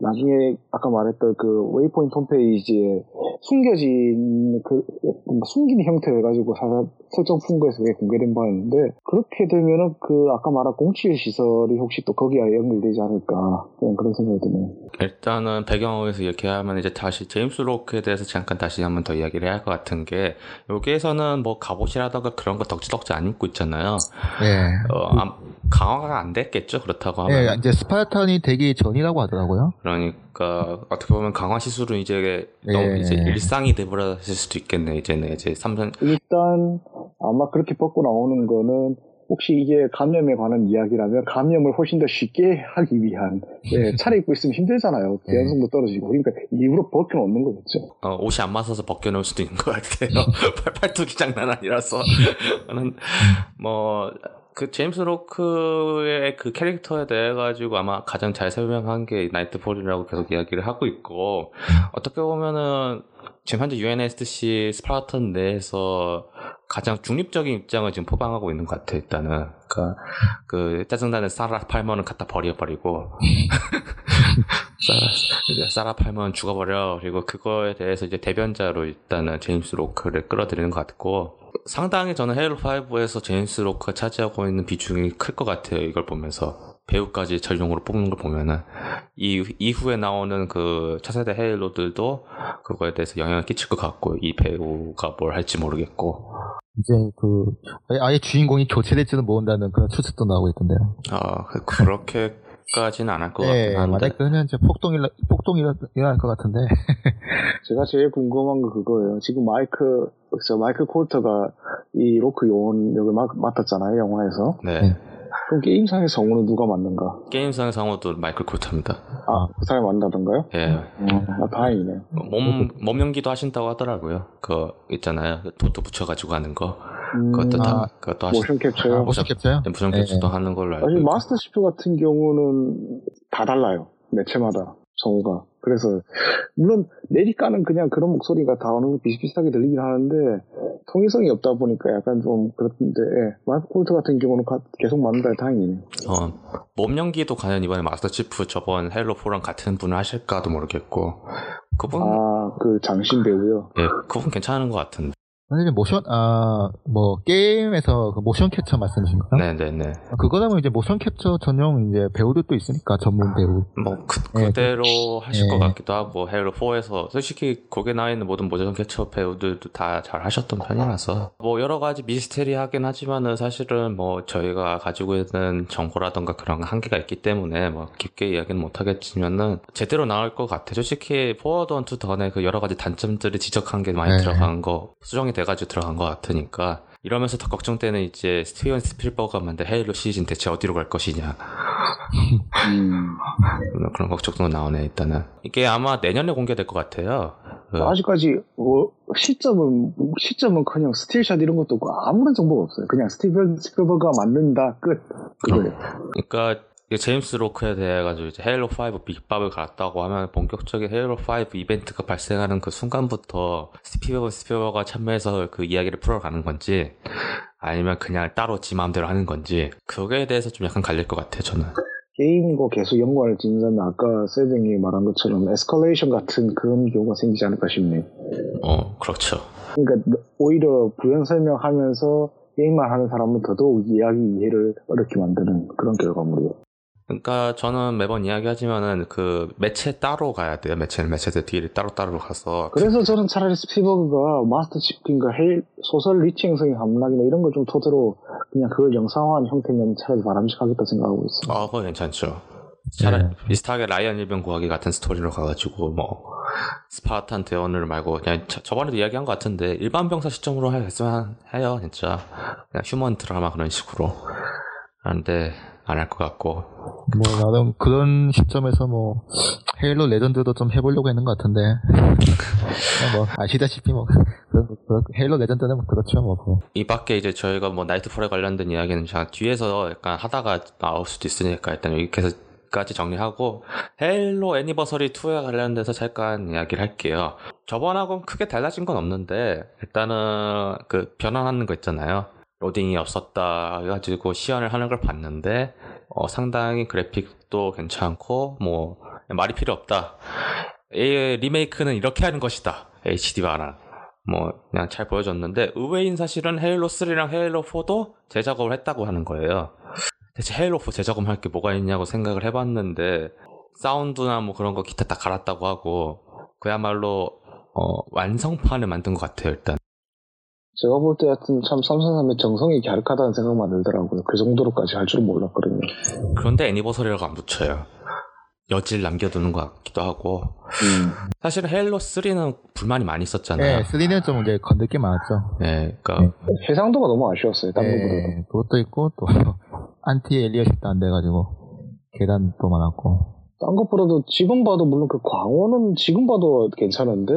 나중에 아까 말했던 그 웨이포인트 홈페이지에 숨겨진 그 뭔가 숨긴 형태로 해가지고 사- 설정 fun거에서 그게 공개된 바였는데 그렇게 되면은 그 아까 말한 공칠 시설이 혹시 또 거기에 연결되지 않을까 그냥 그런 생각이 드네요. 일단은 배경에서 이렇게 하면 이제 다시 제임스 로크에 대해서 잠깐 다시 한번 더 이야기를 해야 할 것 같은 게 여기에서는 뭐 갑옷이라던가 그런 거 덕지덕지 안 입고 있잖아요. 예. 어, 아, 강화가 안 됐겠죠 그렇다고 하면 예, 이제 스파르탄이 되기 전이라고 하더라고요. 그러니까 어떻게 보면 강화 시술은 이제 예. 너무 이제 일상이 돼버렸을 수도 있겠네 이제는 이제 삼선 일단 아마 그렇게 벗고 나오는 거는 혹시 이게 감염에 관한 이야기라면 감염을 훨씬 더 쉽게 하기 위한 예, 차려입고 있으면 힘들잖아요. 대연성도 떨어지고 그러니까 일부러 벗겨놓는 거겠죠. 어, 옷이 안 맞아서 벗겨놓을 수도 있는 것 같아요. [laughs] 팔- 팔뚝이 장난 아니라서 [laughs] 저는 뭐 그 제임스 로크의 그 캐릭터에 대해 가지고 아마 가장 잘 설명한 게 나이트폴이라고 계속 이야기를 하고 있고 어떻게 보면은 지금 현재 UNSC 스파르탄 내에서 가장 중립적인 입장을 지금 포방하고 있는 것 같아요. 일단은 그러니까 그 짜증나는 사라 팔머는 갖다 버려버리고 [laughs] 사라, 이제 사라 팔면 죽어버려. 그리고 그거에 대해서 이제 대변자로 일단은 제임스 로크를 끌어들이는 것 같고, 상당히 저는 헤일로 5에서 제임스 로크가 차지하고 있는 비중이 클 것 같아요. 이걸 보면서. 배우까지 전용으로 뽑는 걸 보면은 이 이후에 나오는 그 차세대 헤일로들도 그거에 대해서 영향을 끼칠 것 같고 이 배우가 뭘 할지 모르겠고 이제 그 아예- 주인공이 교체될지도 모른다는 그런 추측도 나오고 있던데요. 아 그- 그렇게 까지는 안 할것 예, 같긴 한데 만약 그러면 이제 폭동이 일- 폭동이 일- 일어날 것 같은데. [laughs] 제가 제일 궁금한 거 그거예요. 지금 마이크, 저 마이클 콜터가 이 로크 요원 역을 맡, 맡았잖아요, 영화에서. 네 그럼 게임상의 성우는 누가 맡는가? 게임상의 상호도 마이클 콜터입니다. 아, 그 사람이 맡는다던가요? 예 아, 다행이네. 몸, 몸 연기도 하신다고 하더라고요. 그 있잖아요. 그 도트 붙여가지고 하는 거. 음, 그것도 다, 아, 그것도 하시, 모션 캡처요. 아, 모션 캡처요? 네, 모션 네, 캡처도 네. 하는 걸로 알고 사실. 마스터 시프 같은 경우는 다 달라요. 매체마다 성우가. 그래서 물론 내리까는 그냥 그런 목소리가 다 어느 정도 비슷비슷하게 들리긴 하는데 통일성이 없다 보니까 약간 좀 그렇던데 예. 마이크 콜터 같은 경우는 가- 계속 맡는다 다행이네. 어, 몸 연기도 과연 이번에 마스터 치프 저번 헤일로 4랑 같은 분을 하실까도 모르겠고. 그분, 아그 장신 배우요. 예, 그분 괜찮은 것 같은데. 이제 모션 아뭐 게임에서 그 motion capture 말씀이신가요? 네네네. 그거라면 이제 motion capture 전용 이제 배우들도 있으니까 전문 배우. 뭐, 그, 네, 그대로 하실 것 네. 같기도 하고, 헤일로 4에서, 솔직히 거기에 나와 있는 모든 motion capture 배우들도 다 잘 하셨던 편이라서, 뭐, 여러 가지 미스테리하긴 하지만은 사실은 뭐, 저희가 가지고 있는 정보라던가 그런 한계가 있기 때문에, 뭐, 깊게 이야기는 못하겠지만은, 제대로 나올 것 같아요. 솔직히, Forward Unto Dawn의 그 여러 가지 단점들을 지적한 게 많이 네. 들어간 거, 수정이 돼가지고 들어간 것 같으니까, 이러면서 더 걱정되는 이제 스티븐 스필버그가 만든 헤일로 시즌 대체 어디로 갈 것이냐. 음. 그런- 걱정도 나오네 일단은 이게 아마 내년에 공개될 것 같아요 그, 아직까지 뭐 시점은 시점은커녕 still shot 이런 것도 없고 아무런 정보가 없어요. 그냥 스티븐 스필버그가 만든다 끝 그거예요. 그러니까 제임스 로크에 대해 가지고 이제 헤일로 5 떡밥을 깔았다고 하면 본격적인 헤일로 5 이벤트가 발생하는 그 순간부터 스필버그 스필버그가 참여해서 그 이야기를 풀어가는 건지 아니면 그냥 따로 지 마음대로 하는 건지 그거에 대해서 좀 약간 갈릴 것 같아요 저는 게임과 계속 연관을 짓는다면 아까 세딩이 말한 것처럼 Escalation 같은 그런 경우가 생기지 않을까 싶네요. 어 그렇죠 그러니까 오히려 부연 설명하면서 게임만 하는 사람은 더더욱 이야기 이해를 어렵게 만드는 그런 결과물이에요. 그러니까 저는 매번 이야기하지만은 그 매체 따로 가야 돼요. 매체는 매체들 뒤를 따로 따로 가서. 그래서 저는 차라리 스필버그가 마스터 헤일 소설 리치 형성의 함락이나 이런 걸 좀 토대로 그냥 그걸 영상화한 형태면 차라리 바람직하겠다 생각하고 있어요. 아, 그거 괜찮죠. 차라리 비슷하게 라이언 일병 구하기 같은 스토리로 가가지고 뭐 스파르탄 대원을 말고 그냥 저, 번에도 이야기한 것 같은데 일반 병사 시점으로 했으면 해요 진짜. 그냥 human 드라마 그런 식으로. 그런데 안 할 것 같고 뭐 나름 그런 시점에서 뭐 헤일로 레전드도 좀 해보려고 했는 것 같은데 뭐 아시다시피 뭐 그런 그런- 헤일로 레전드는 뭐 그렇죠 뭐. 이 밖에 이제 저희가 뭐 나이트폴에 관련된 이야기는 제가 뒤에서 약간 하다가 나올 수도 있으니까 일단 여기까지 정리하고 헤일로 Anniversary 2에 관련돼서 잠깐 이야기를 할게요. 저번하고는 크게 달라진 건 없는데 일단은 그 변환하는 거 있잖아요. 로딩이 없었다 해가지고 시연을 하는 걸 봤는데 어, 상당히 그래픽도 괜찮고 뭐 말이 필요 없다. 이 리메이크는 이렇게 하는 것이다. HD와랑 뭐 그냥 잘 보여줬는데 의외인 사실은 헤일로 3랑 헤일로 4도 재작업을 했다고 하는 거예요. 대체 헤일로 4 재작업할 게 뭐가 있냐고 생각을 해봤는데 사운드나 뭐 그런 거 기타 다 갈았다고 하고 그야말로 어, 완성판을 만든 것 같아요 일단. 제가 볼 때 하여튼 참 삼삼삼의 정성이 갸륵하다는 생각만 들더라고요. 그 정도로까지 할 줄은 몰랐거든요. 그런데 애니버서리라고 안 붙여요. 여질 남겨두는 것 같기도 하고. 사실 헤일로 3는 불만이 많이 있었잖아요. 네, 3는 좀 이제 건들 게 많았죠. 네, 그러니까 해상도가 너무 아쉬웠어요. 딴 거보다도. 네, 그것도 있고 또 [laughs] 안티 엘리엇도 안 돼가지고 계단도 많았고. 딴 것보다도 지금 봐도 물론 그 광호는 지금 봐도 괜찮은데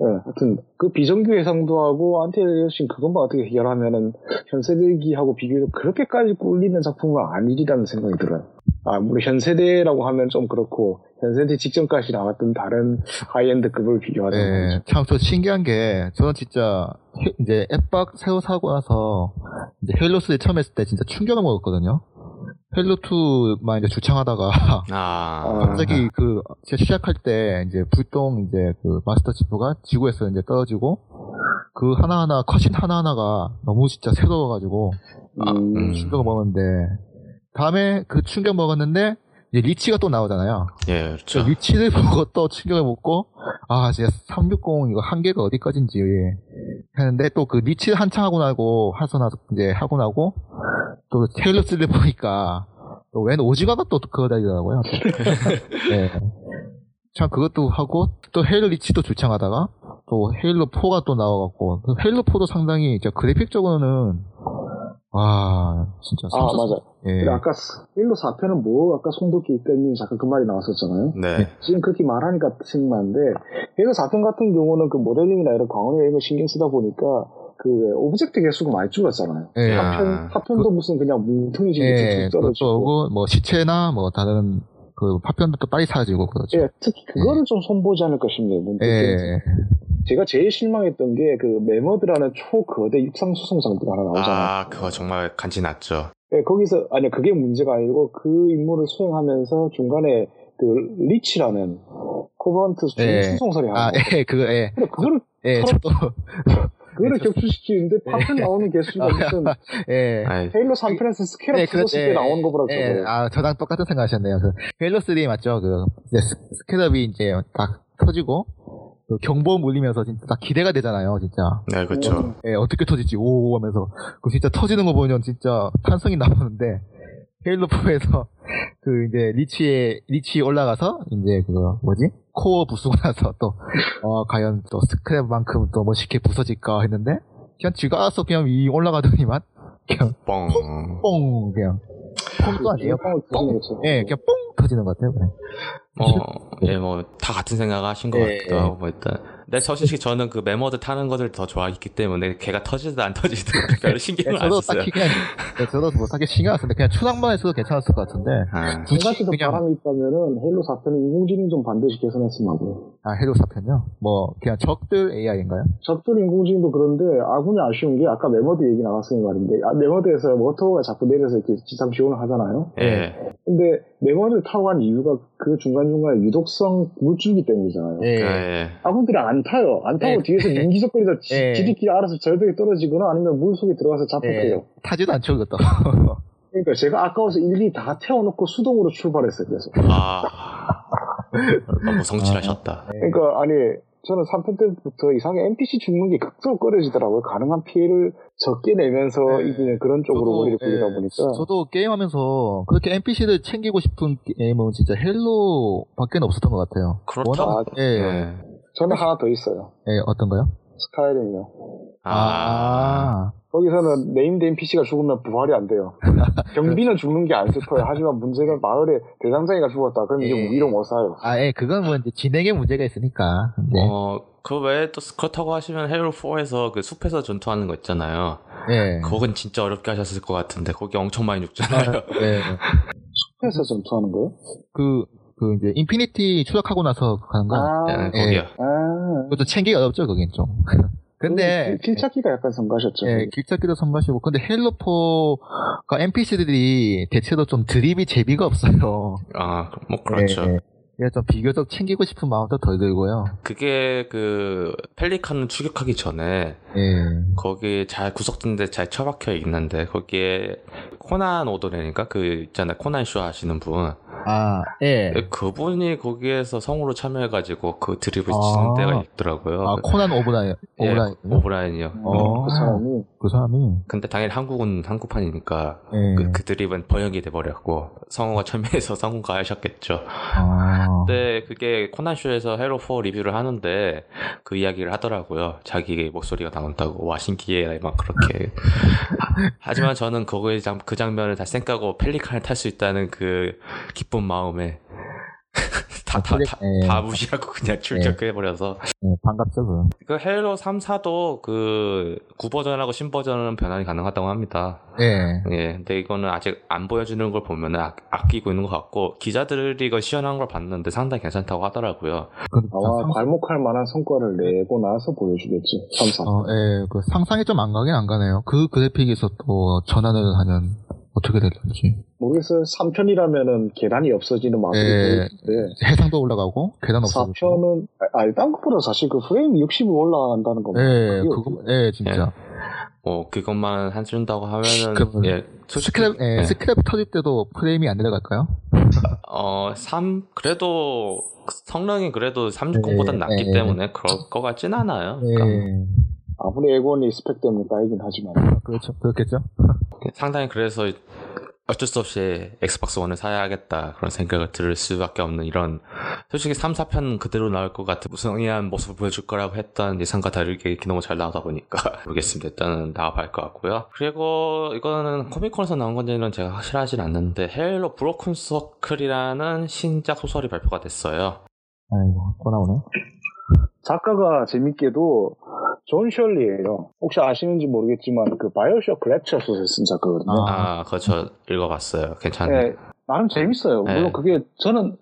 예, 하여튼 그 비정규 해상도 하고 anti-aliasing 그것만 어떻게 해결하면은 현 세대기하고 비교해서 그렇게까지 꿀리는 작품은 아니리라는 생각이 들어요. 아, 물론 현 세대라고 하면 좀 그렇고 현 세대 직전까지 나왔던 다른 high-end급을 비교하자면 네, 참저 신기한 게 저는 진짜 해- 이제 엑박 새로 사고 나서 이제 헤일로 3 처음 했을 때 진짜 충격을 먹었거든요. 헤일로2만 이제 주창하다가 아, [laughs] 갑자기 그 시작할 때 이제 불똥 이제 그 마스터 치프가 지구에서 이제 떨어지고 그 하나하나 cutscene 하나하나가 너무 진짜 새로워가지고 음, 충격을 먹었는데 다음에 그 충격 먹었는데 리치가 또 나오잖아요. 예, 그렇죠. 그 리치를 [laughs] 보고 또 충격을 먹고 아 진짜 360 이거 한계가 어디까지인지 했는데 또 그 리치 한창 하고 나고 하서 나서 이제 하고 나고 또 테일러 스를 보니까 또 웬 오지가가 또 그거 다니더라고요. 또. 네. 참 그것도 하고 또 헤일로 리치도 주창하다가 또 헤일로 4가 또 나와갖고 그 헤일로 4도 상당히 이제 그래픽적으로는 와 진짜 아, 맞아. 예. 근데 아까 1로 4편은 뭐 아까 송도끼 때문에 잠깐 그 말이 나왔었잖아요. 네. 지금 그렇게 말하니까 생각나는데 1로 4편 같은 경우는 그 모델링이나 이런 광원이나 이런 거 신경 쓰다 보니까 그 object 개수가 많이 줄었잖아요. 예. 아. 4편, 4편도 무슨 그냥 뭉텅이지게 예, 떨어지고. 뭐 시체나 뭐 다른 그 파편도 또 빨리 사라지고 그렇죠. 예, 특히 그거를 좀 손보지 않을까 싶네요. 문득. 예. 제가 제일 실망했던 게 그 매머드라는 초거대 육상 수송 장비가 하나 나오잖아요. 아, 그거 정말 간지 났죠. 예, 거기서 아니 그게 문제가 아니고 그 임무를 수행하면서 중간에 그 리치라는 코버넌트 수- 예. 수송선이 하나 아, 예, 그거, 예. 근데 그거를 예, 저도, 그거를 예, 저- 격추시키는데 파편 나오는 개수가 무슨 예. Halo 3편에서 Scarab 네, 그- 부서질 때 예, 나오는 거보다 예, 적어요. 아, 저랑 똑같은 생각 하셨네요. 그, Halo 3 맞죠? 그, Scarab이 이제 딱 터지고, 그 경보 울리면서 진짜 딱 기대가 되잖아요, 진짜. 네, 그렇죠. 예, 어떻게 터질지, 오, 하면서. 그 진짜 터지는 거 보면 진짜 탄성이 나오는데, Halo 4에서 [laughs] 그 이제 Lich에, Lich 올라가서, 이제 그거, 뭐지? 코어 부수고 나서 또, 어, 과연 또 Scarab만큼 또 멋있게 부서질까 했는데, 그냥 지가 알아서 그냥 위 올라가더니만, 그냥 뻥. 뽕, 그냥. 뽕도 아니에요. 뻥. 부수는 예, 그냥 뽕 터지는 것 같아요, 그냥. 뭐, 예, 뭐, 다 같은 생각 하신 것 예, 같기도 하고, 뭐, 일단. 근데 솔직히 저는 그 메모드 타는 것을 더 좋아했기 때문에 걔가 터지든 안 터지든 [laughs] 별로 예, 신경을 안 저도 썼어요. 딱히 그냥, 예, 저도 뭐 딱히 신경 안 썼는데, 그냥 추락만 했어도 괜찮았을 것 같은데, 아, 한 굳이 가지 더 그냥, 바람이 있다면은 Halo 4편은 인공지능 좀 반드시 개선했으면 하고요. 아, Halo 사편요? 뭐, 그냥 적들 AI인가요? 적들 인공지능도 그런데 아군이 아쉬운 게 아까 메머드 얘기 나왔으니 말인데 아, Mammoth에서 Warthog가 자꾸 내려서 이렇게 지상 지원을 하잖아요. 예. 근데 Mammoth를 타고 간 이유가 그 중간중간에 유독성 물줄기 때문이잖아요. 예. 예. 아군들이 안 타요. 안 타고 예. 뒤에서 [laughs] 민기적거리다 지- 예. 지들끼리 알아서 절벽에 떨어지거나 아니면 물 속에 들어가서 잡혀요. 예. 타지도 않죠, 그것도. [laughs] 그러니까 제가 아까워서 일일이 다 태워놓고 수동으로 출발했어요. 그래서. 아. 너무 성실하셨다. 그러니까 아니 저는 3편 때부터 이상하게 NPC 죽는 게 극도로 꺼려지더라고요. 가능한 피해를 적게 내면서 네. 이기는 그런 쪽으로 머리를 굴리다 예, 보니까 저도 게임하면서 그렇게 NPC를 챙기고 싶은 게임은 진짜 Halo 밖에 없었던 것 같아요. 그렇다. 워낙, 예, 예. 예. 저는 하나 더 있어요. 예, 어떤 거요? Skyrim이요. 아. 거기서는 named NPC가 죽으면 부활이 안 돼요. [laughs] 경비는 죽는 게 안 슬퍼요. 하지만 문제가 마을에 대장장이가 죽었다. 그럼 이제 예. 위로 못 사요. 아, 예, 그건 뭐 이제 진행에 문제가 있으니까. 네. 어, 그 외에 또 그렇다고 하시면 Halo 4에서 그 숲에서 전투하는 거 있잖아요. 예. 그건 진짜 어렵게 하셨을 것 같은데 거기 엄청 많이 죽잖아요. 예. 숲에서 전투하는 거요? 그, 그 이제 Infinity 추락하고 나서 가는 거. 아, 예, 예. 거기요. 아. 그것도 챙기기 어렵죠, 그긴 좀. 근데, 길, 길 찾기가 약간 성가셨죠. 예, 길찾기도 성가시고, 근데 Halo Four가 NPC들이 대체로 좀 드립이 재미가 없어요. 아, 뭐 그렇죠. 예, 예. 그래서 좀 비교적 챙기고 싶은 마음도 덜 들고요. 그게 그 Pelican을 추격하기 전에 예. 거기 잘 구석진데 잘 처박혀 있는데 거기에 코난 오더레니까 그 있잖아요 코난 쇼 하시는 분 아, 예. 그분이 거기에서 성우로 참여해가지고 그 드립을 아. 치는 때가 있더라고요. 아, 코난 오브라인, 예, 오브라인. 오브라인이요. 어, 그 사람이 그 사람이. 근데 당연히 한국은 한국판이니까 예. 그, 그 드립은 번역이 돼버렸고 성우가 참여해서 성우가 하셨겠죠. 아. 근데 그게 코난쇼에서 헤로4 리뷰를 하는데 그 이야기를 하더라고요. 자기 목소리가 나온다고 와 신기해 막 그렇게. 하지만 저는 장, 그 장면을 다 쌩까고 펠리칸을 탈 수 있다는 그 기쁜 마음에 [laughs] 다, 다, 다, 예. 다 무시하고 그냥 출격해버려서 예, 반갑죠, 그. 그 헤로 3, 4도 그 9버전하고 신버전은 변환이 가능하다고 합니다. 예. 예, 근데 이거는 아직 안 보여주는 걸 보면은 아, 아끼고 있는 것 같고 기자들이 이거 시연한 걸 봤는데 상당히 괜찮다고 하더라고요. 그, 아마 상- 괄목할 만한 성과를 내고 나서 보여주겠지. 3, 4. 어, 예, 그 상상이 좀 안 가긴 안 가네요. 그 그래픽에서 또 전환을 하는 어떻게 될지. 모르겠어요. 3편이라면은 계단이 없어지는 마술이 예. 보이는데 해상도 올라가고 계단 없어지고. 4편은 아, 딴 것보다 사실 그 프레임이 60이 올라간다는 거. 예, 그거, 예, 진짜. 뭐 그것만 해준다고 하면은 그, 예 솔직히 스크랩, 예, 예. 스크랩 터질 때도 프레임이 안 내려갈까요? 어, 3, 그래도, 성능이 그래도 360보단 네, 낫기 네. 때문에 그럴 것 같진 않아요. 그러니까 예. 아무리 엑원이 스펙 때문에 까이긴 하지만. 그렇죠. 그렇겠죠. 상당히 그래서 어쩔 수 없이 Xbox One을 사야겠다 그런 생각을 들을 수밖에 없는 이런 솔직히 3, 4편 그대로 나올 것 같은 무성의한 모습을 보여줄 거라고 했던 예상과 다르게 이렇게 너무 잘 나오다 보니까 [laughs] 모르겠습니다. 일단은 나와봐야 것 같고요. 그리고 이거는 Comic-Con에서 나온 건지는 제가 확실하진 않는데 Halo Broken Circle이라는 신작 소설이 발표가 됐어요. 아이고, 또 나오네. 작가가 재밌게도 존 셜리예요. 혹시 아시는지 모르겠지만 그 BioShock Rapture 소설 쓴 작가거든요. 아, 그거 저 읽어봤어요. 괜찮네. 네, 나름 재밌어요. 네. 물론 그게 저는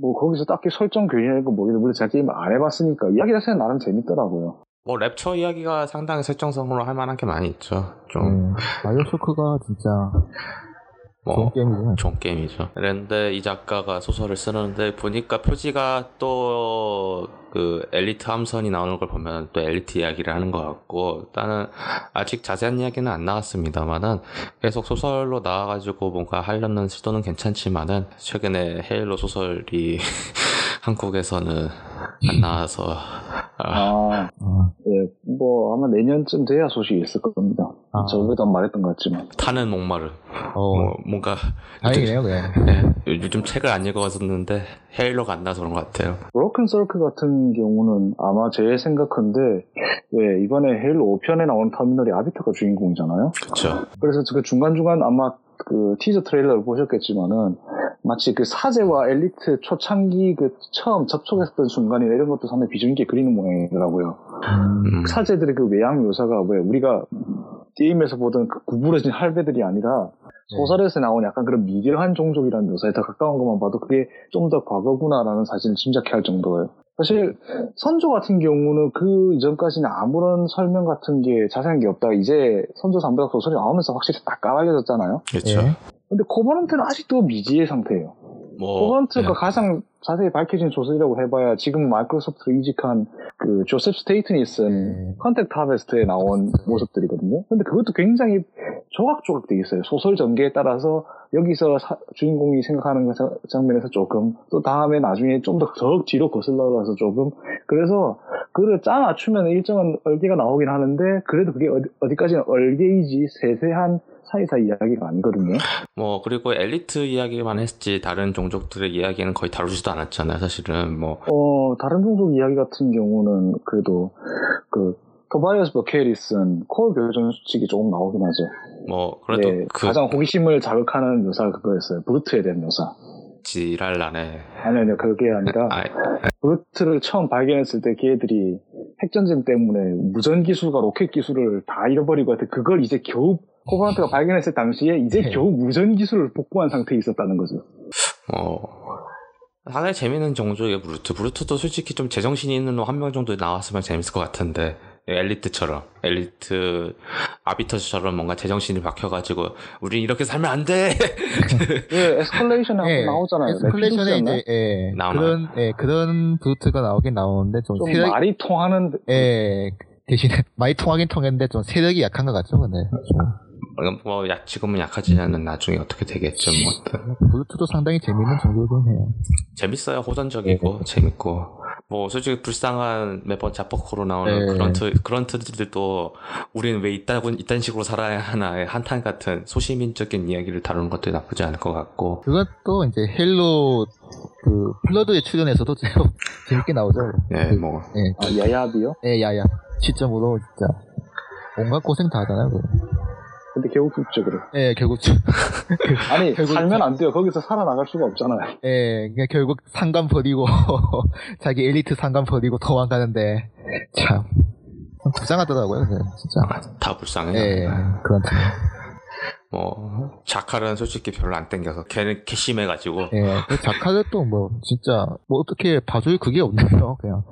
뭐 거기서 딱히 설정 괴리나 거 모르겠는데 물론 제가 게임을 안 해봤으니까 이야기 자체는 나름 재밌더라고요. 뭐 Rapture 이야기가 상당히 설정상으로 할 만한 게 많이 있죠. 좀 음, BioShock가 진짜 뭐, 좋은 게임이죠. 좋은 게임이죠. 그런데 이 작가가 소설을 쓰는데 보니까 표지가 또 그 엘리트 함선이 나오는 걸 보면 또 엘리트 이야기를 하는 것 같고 일단은 아직 자세한 이야기는 안 나왔습니다만은 계속 소설로 나와가지고 뭔가 하려는 시도는 괜찮지만은 최근에 헤일로 소설이 [laughs] 한국에서는 안 나와서 아, 아, 아, 예, 뭐 아마 내년쯤 돼야 소식이 있을 겁니다. 아. 저번에도 말했던 것 같지만. 타는 목마를 어, 뭐, 뭔가 다행이네요, 그게. 네, 요즘 책을 안 읽어봤었는데 헤일로가 안 나서 그런 것 같아요. 브로큰 서클 같은 경우는 아마 제 생각한데 왜 이번에 헤일로 5편에 나온 터미널이 아비터가 주인공이잖아요. 그렇죠. 그래서 그 중간 중간 아마 그 티저 트레일러를 보셨겠지만은 마치 그 사제와 엘리트 초창기 그 처음 접촉했던 순간이나 이런 것도 상당히 비중 있게 그리는 모양이더라고요. 음, 사제들의 그 외양 묘사가 왜 우리가 게임에서 보던 그 구부러진 할배들이 아니라 소설에서 나온 약간 그런 미개한 종족이라는 묘사에 더 가까운 것만 봐도 그게 좀 더 과거구나라는 사실을 짐작해 할 정도예요. 사실 선조 같은 경우는 그 이전까지는 아무런 설명 같은 게 자세한 게 없다가 이제 선조 삼백학 소설이 나오면서 확실히 딱 까발려졌잖아요. 그렇죠. 예. 근데 코버넌트는 아직도 미지의 상태예요. 뭐 코버넌트가 예. 가장 자세히 밝혀진 소설이라고 해봐야 지금 마이크로소프트로 이직한 그 조셉 스테이튼이 쓴 네. Contact Harvest에 나온 모습들이거든요. 근데 그것도 굉장히 조각조각 돼 있어요. 소설 전개에 따라서 여기서 사- 주인공이 생각하는 그 장- 장면에서 조금 또 다음에 나중에 좀 더 더 뒤로 거슬러 가서 조금 그래서 그를 짜 맞추면 일정한 얼개가 나오긴 하는데 그래도 그게 어디, 어디까지는 얼개이지 세세한 사이사이 이야기가 아니거든요. 뭐 그리고 엘리트 이야기만 했지 다른 종족들의 이야기는 거의 다루지도 않았잖아요. 사실은 뭐 어, 다른 종족 이야기 같은 경우는 그래도 그 토바이어스 쓴 콜 교전 수칙이 조금 나오긴 하죠. 뭐 그래도 네, 그 가장 호기심을 자극하는 묘사가 그거였어요. Brute에 대한 묘사. 지랄라네. 아니, 아니요, 그게 아니라, [laughs] 아, Brute를 처음 발견했을 때 걔들이 핵전쟁 때문에 무전 기술과 로켓 기술을 다 잃어버리고 하여튼 그걸 이제 겨우 Covenant가 발견했을 당시에 이제 네. 겨우 무전 기술을 복구한 상태에 있었다는 거죠. 뭐 상당히 재밌는 종족의 브루트. 브루트도 솔직히 좀 제정신이 있는 놈 한 명 정도 나왔으면 재밌을 것 같은데 엘리트처럼 엘리트 아비터처럼 뭔가 제정신이 박혀가지고 우린 이렇게 살면 안 돼. [laughs] 예, 에스컬레이션에 한번 예, 나오잖아요. 에스컬레이션에 넷플릭스였나? 이제 예, 나오나요? 그런 예, 그런 부트가 나오긴 나오는데 좀, 좀 세력 말이 통하는 예 대신에 [laughs] 많이 통하긴 통했는데 좀 세력이 약한 것 같죠, 근데 좀. 뭐 야, 지금은 약하지만은 나중에 어떻게 되겠죠. 뭐 Brute도 상당히 재밌는 종족이긴 해요. 재밌어요. 호전적이고 재밌고 뭐 솔직히 불쌍한 매번 자뻑으로 나오는 네. Grunt Grunt들도 우리는 왜 이따군 이딴 식으로 살아야 하나의 한탄 같은 소시민적인 이야기를 다루는 것도 나쁘지 않을 것 같고 그것도 이제 Halo 그 Flood에 출연해서도 [laughs] 좀 재밌게 나오죠. 예, 뭐 예, 아, Yayap이요? 예, 야야 시점으로 진짜 온갖 고생 다 하잖아요. 그거. 근데 결국 죽죠, 그래. 예, 결국 [laughs] 아니, 결국 살면 안 돼요. 거기서 살아나갈 수가 없잖아요. 예, 그냥 결국 상관 버리고 [laughs] 자기 엘리트 상관 버리고 도망가는데 참, 참 불쌍하더라고요. 진짜. 다 불쌍해요. 예, 그런 팀. 뭐 자칼은 솔직히 별로 안 땡겨서 걔는 개심해가지고 예, 그 자카도 또뭐 진짜 뭐 어떻게 봐줄 그게 없네요. 그냥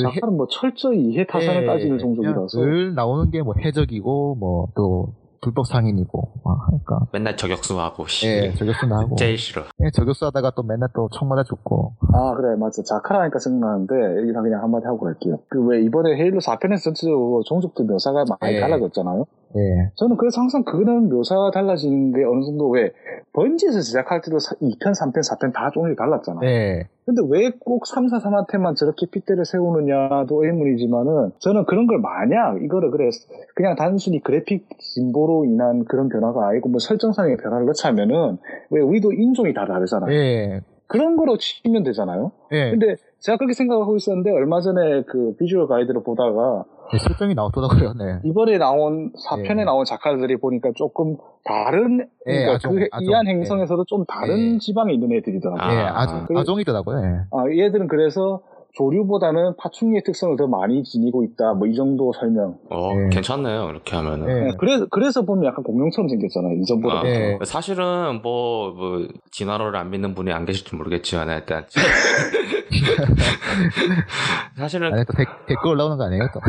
자칼은 뭐 철저히 이해 타산을 예, 따지는 종족이라서. 늘 나오는 게 뭐 해적이고 뭐 또 불법 상인이고 막 하니까 맨날 저격수하고 씨. 예 저격수나 하고 제일 싫어. 예 저격수 하다가 또 맨날 또총 맞아 죽고 아 그래 맞아 자카라니까 생각나는데 여기다 그냥 한마디 하고 갈게요 그 왜 이번에 헤일로 4편에서 전체적으로 종족들 묘사가 많이 예. 달라졌잖아요 예 저는 그래서 항상 그거는 묘사가 달라지는 게 어느 정도 왜 번지에서 제작할 때도 2편, 3편, 4편 다 종류 달랐잖아. 예. 근데 왜 꼭 3, 4, 3한테만 저렇게 핏대를 세우느냐도 의문이지만은 저는 그런 걸 만약 이거를 그래 그냥 단순히 그래픽 진보로 인한 그런 변화가 아니고 뭐 설정상의 변화를 넣자면은 왜 우리도 인종이 다 다르잖아요. 예. 그런 거로 치면 되잖아요. 예. 근데 제가 그렇게 생각하고 있었는데 얼마 전에 그 비주얼 가이드를 보다가 예, 설정이 나왔더라고요. 네. 이번에 나온 4편에 예. 나온 작가들이 보니까 조금 다른 예, 그러니까 아종, 그 아종. 이한 행성에서도 좀 다른 예. 지방에 있는 애들이더라고요. 예, 아, 아종, 그래- 아종이더라고요. 예. 아, 얘들은 그래서 조류보다는 파충류의 특성을 더 많이 지니고 있다. 뭐 이 정도 설명. 어, 예. 괜찮네요. 이렇게 하면은. 예. 예, 그래서 그래서 보면 약간 공룡처럼 생겼잖아요. 이전보다. 아, 예. 사실은 뭐, 뭐 진화론을 안 믿는 분이 안 계실지 모르겠지만 일단 [laughs] 사실은 아니, 또 댓, 댓글 올라오는 거 아니에요, 또?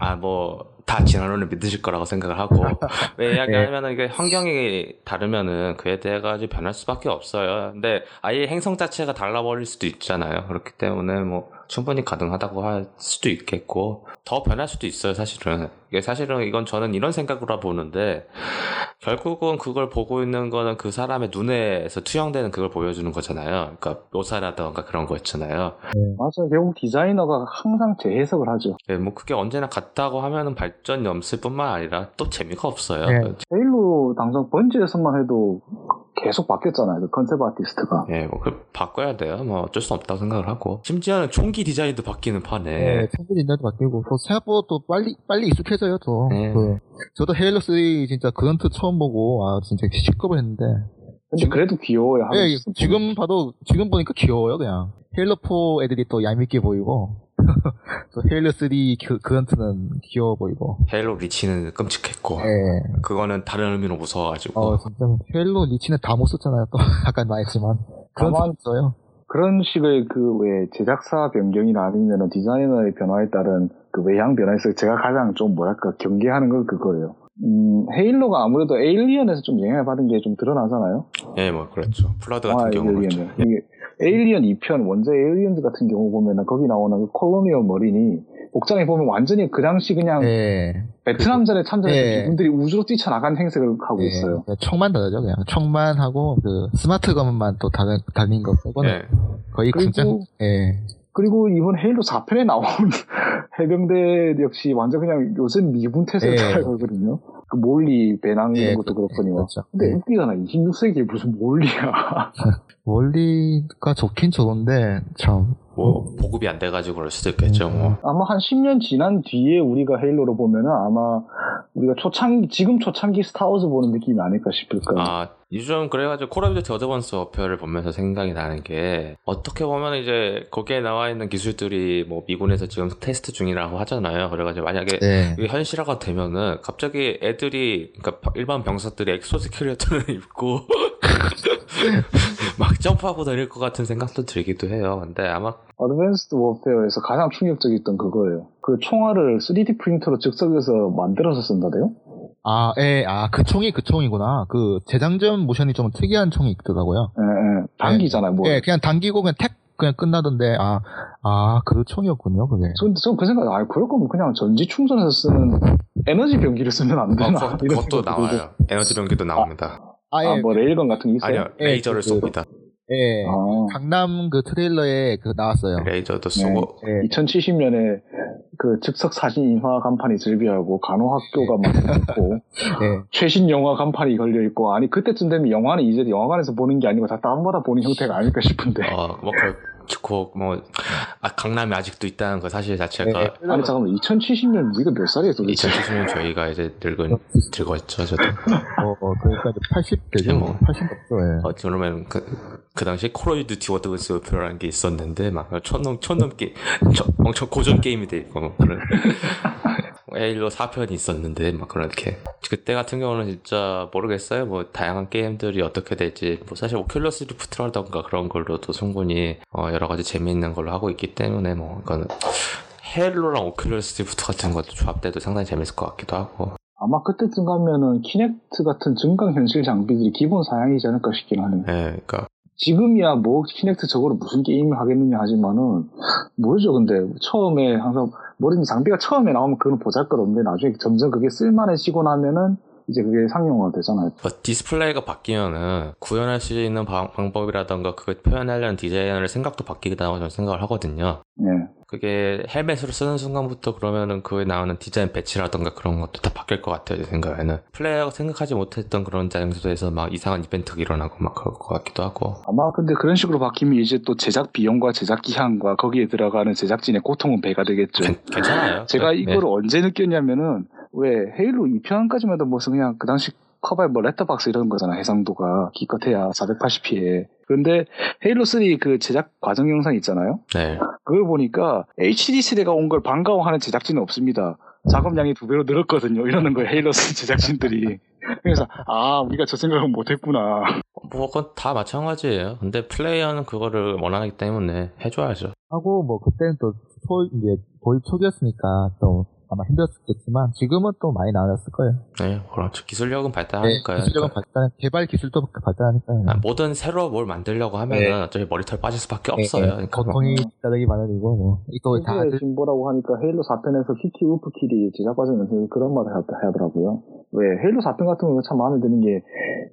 아 뭐다 진화론을 믿으실 거라고 생각을 하고 [laughs] 왜 이야기하면은 이게 환경이 다르면은 그에 대해 가지고 변할 수밖에 없어요. 근데 아예 행성 자체가 달라버릴 수도 있잖아요. 그렇기 때문에 뭐 충분히 가능하다고 할 수도 있겠고 더 변할 수도 있어요. 사실은 이게 사실은 이건 저는 이런 생각으로 보는데 결국은 그걸 보고 있는 거는 그 사람의 눈에서 투영되는 그걸 보여주는 거잖아요. 그러니까 묘사라던가 그런 거 있잖아요. 맞아요. 결국 디자이너가 항상 재해석을 하죠. 예, 뭐 그게 언제나 같다고 하면은 발전이 없을 뿐만 아니라 또 재미가 없어요. 네. 헤일로 당장 번지에서만 해도 계속 바뀌었잖아요. 그 컨셉 아티스트가. 예, 뭐 그 바꿔야 돼요. 뭐 어쩔 수 없다고 생각을 하고 심지어는 총기 디자인도 바뀌는 판에 예, 청소 인자도 바뀌고, 또 생각보다 또 빨리, 빨리 익숙해져요, 또. 네. 그, 저도 헤일로 3 진짜 그런트 처음 보고, 아, 진짜 시끄러 했는데. 근데 그래도 귀여워요. 예, 하면서. 지금 봐도, 지금 보니까 귀여워요, 그냥. 헤일로 4 애들이 또 얄밉게 보이고, 또 헤일로 3 그, 그런트는 귀여워 보이고. 헤일로 리치는 끔찍했고 예. 그거는 다른 의미로 무서워가지고 어, 진짜, 헤일로 리치는 다 못 썼잖아요, 또. [laughs] 아까 말했지만. 그런트 다만- 없어요. 그런 식의 그 왜 제작사 변경이나 아니면 디자이너의 변화에 따른 그 외향 변화에서 제가 가장 좀 뭐랄까 경계하는 건 그거예요. 음, 헤일로가 아무래도 에일리언에서 좀 영향을 받은 게 좀 드러나잖아요. 예, 뭐 그렇죠. 영화 같은 경우 그렇죠. 에일리언은. 이게 에일리언 2편, 원제 에일리언즈 같은 경우 보면은 거기 나오는 그 Colonial Marine이 복장에 보면 완전히 그 당시 그냥 예. 베트남전에 참전했던 예. 미군들이 우주로 뛰쳐나간 행색을 하고 예, 있어요. 그냥 총만 다르죠, 그냥. 총만 하고, 그, smart gun만 또 다른, 달린 거 빼고는 예. 거의 그리고- 진짜, 예. 그리고 이번 헤일로 4편에 나온 [laughs] 해병대 역시 완전 그냥 요즘 미군 태세를 예. 따라가거든요. 그 MOLLE 배낭 이런 예, 것도 그- 그렇거든요. 그렇죠. 근데 예. 웃기잖아. 26세기에 무슨 MOLLE야. [laughs] MOLLE가 좋긴 좋은데, 참. 뭐 보급이 안 돼가지고 그럴 수도 있겠죠. 음. 뭐 아마 한 10년 지난 뒤에 우리가 헤일로를 보면은 아마 우리가 초창기, 지금 초창기 스타워즈 보는 느낌이 아닐까 싶을까요? 아, 요즘 그래가지고 콜 오브 듀티 Advanced Warfare를 보면서 생각이 나는 게 어떻게 보면 이제 거기에 나와 있는 기술들이 뭐 미군에서 지금 테스트 중이라고 하잖아요. 그래가지고 만약에 네. 현실화가 되면은 갑자기 애들이 그러니까 일반 병사들이 exoskeleton을 [laughs] 입고 [laughs] 막 점프하고 다닐 것 같은 생각도 들기도 해요. 근데 아마 어드밴스드 워페어에서 가장 충격적이었던 그거예요. 그 총알을 3D 프린터로 즉석에서 만들어서 쓴다대요? 아, 예, 아, 그 총이 그 총이구나. 그, 재장전 모션이 좀 특이한 총이 있더라고요. 예, 예. 당기잖아요. 뭐. 예, 그냥 당기고 그냥 택, 그냥 끝나던데, 아, 아, 그 총이었군요, 그게. 전, 전그 생각, 아, 그럴 거면 그냥 전지 충전해서 쓰는 에너지 변기를 쓰면 안 어, 되나? 그것- 이런 그것도 들고. 나와요. 에너지 병기도 나옵니다. 아, 예, 아, 뭐 레일건 같은 게 있어요? 아니요, 예, 레이저를 그- 쏩니다. 예. 아, 강남 그 트레일러에 그 나왔어요. 레이저도 쏘고 예. 2070년에 그 즉석 사진 인화 간판이 즐비하고 간호학교가 막 있고 [laughs] 예. 최신 영화 간판이 걸려 있고 아니 그때쯤 되면 영화는 이제 영화관에서 보는 게 아니고 다 다운받아 보는 형태가 아닐까 싶은데 어, 뭐, 그렇고, 뭐, 아, 강남이 아직도 있다는 그 사실 자체가, 예. 아니 잠깐만 2070년 우리가 몇 살이에요 도대체 2070년 저희가 이제 늙은, 늙었죠, 저도. 어, 어, 그러니까 이제 80 되죠. 예, 뭐. 80 넘죠, 예. 어, 그러면 그, 그 당시에 콜 오브 듀티 Advanced Warfare라는 게 있었는데, 막, 촌놈, 촌놈 게 엄청 고전 게임이 돼 있고, 뭐, 그런. 헤일로 4편이 있었는데, 막, 그렇게. 그때 같은 경우는 진짜 모르겠어요. 뭐, 다양한 게임들이 어떻게 될지, 뭐, 사실 오큘러스 리프트라던가 그런 걸로도 충분히, 어, 여러 가지 재미있는 걸로 하고 있기 때문에, 뭐, 이거는, 헤일로랑 오큘러스 리프트 같은 것도 조합돼도 상당히 재밌을 것 같기도 하고. 아마 그때쯤 가면은 키넥트 같은 증강 현실 장비들이 기본 사양이지 않을까 싶긴 하네요. 예, 그러니까 지금이야 뭐 키넥트 저거로 무슨 게임을 하겠느냐 하지만은 모르죠. 근데 처음에 항상 뭐든 장비가 처음에 나오면 그건 보잘것없는데 나중에 점점 그게 쓸만해지고 나면은 이제 그게 상용화가 되잖아요. 뭐 디스플레이가 바뀌면은 구현할 수 있는 방, 방법이라던가 그걸 표현하려는 디자이너의 생각도 바뀌겠다고 저는 생각을 하거든요. 네. 그게 헬멧으로 쓰는 순간부터 그러면은 그에 나오는 디자인 배치라던가 그런 것도 다 바뀔 것 같아요, 제 생각에는. 플레이어가 생각하지 못했던 그런 장소에서 막 이상한 이벤트가 일어나고 막 그럴 것 같기도 하고. 아마 근데 그런 식으로 바뀌면 이제 또 제작 비용과 제작 기한과 거기에 들어가는 제작진의 고통은 배가 되겠죠. 괜, 괜찮아요. 제가 네. 이걸 언제 느꼈냐면은 왜 헤일로 2편까지만 해도 무슨 그냥 그 당시 커버에 뭐 letterbox 이런 거잖아 해상도가. 기껏해야 480p에. 그런데 헤일로 3 그 제작 과정 영상 있잖아요? 네. 그걸 보니까 HD 세대가 온 걸 반가워하는 제작진은 없습니다. 작업량이 두 배로 늘었거든요. 이러는 거예요 헤일로 3 제작진들이. 그래서 아 우리가 저 생각은 못했구나. 뭐 그건 다 마찬가지예요. 근데 플레이어는 그거를 원하기 때문에 해줘야죠. 하고 뭐 그때는 또 초, 이제 도입 초기였으니까 또 아마 힘들었겠지만 지금은 또 많이 나아졌을 거예요. 네, 그렇죠. 기술력은 발달하니까요. 네, 기술력은 발달, 개발 기술도 발달하니까요. 아, 뭐든 새로 뭘 만들려고 하면은 네. 어차피 머리털 빠질 수밖에 네, 없어요. 네. 그러니까 뭐. 고통이 따르기 마련이고 뭐. 또다 진보라고 하니까 헤일로 4편에서 키키 우프킬이 제작 과정에서 그런 말을 하- 하더라고요. 왜 헤일로 4편 같은 경우는 참 마음에 드는 게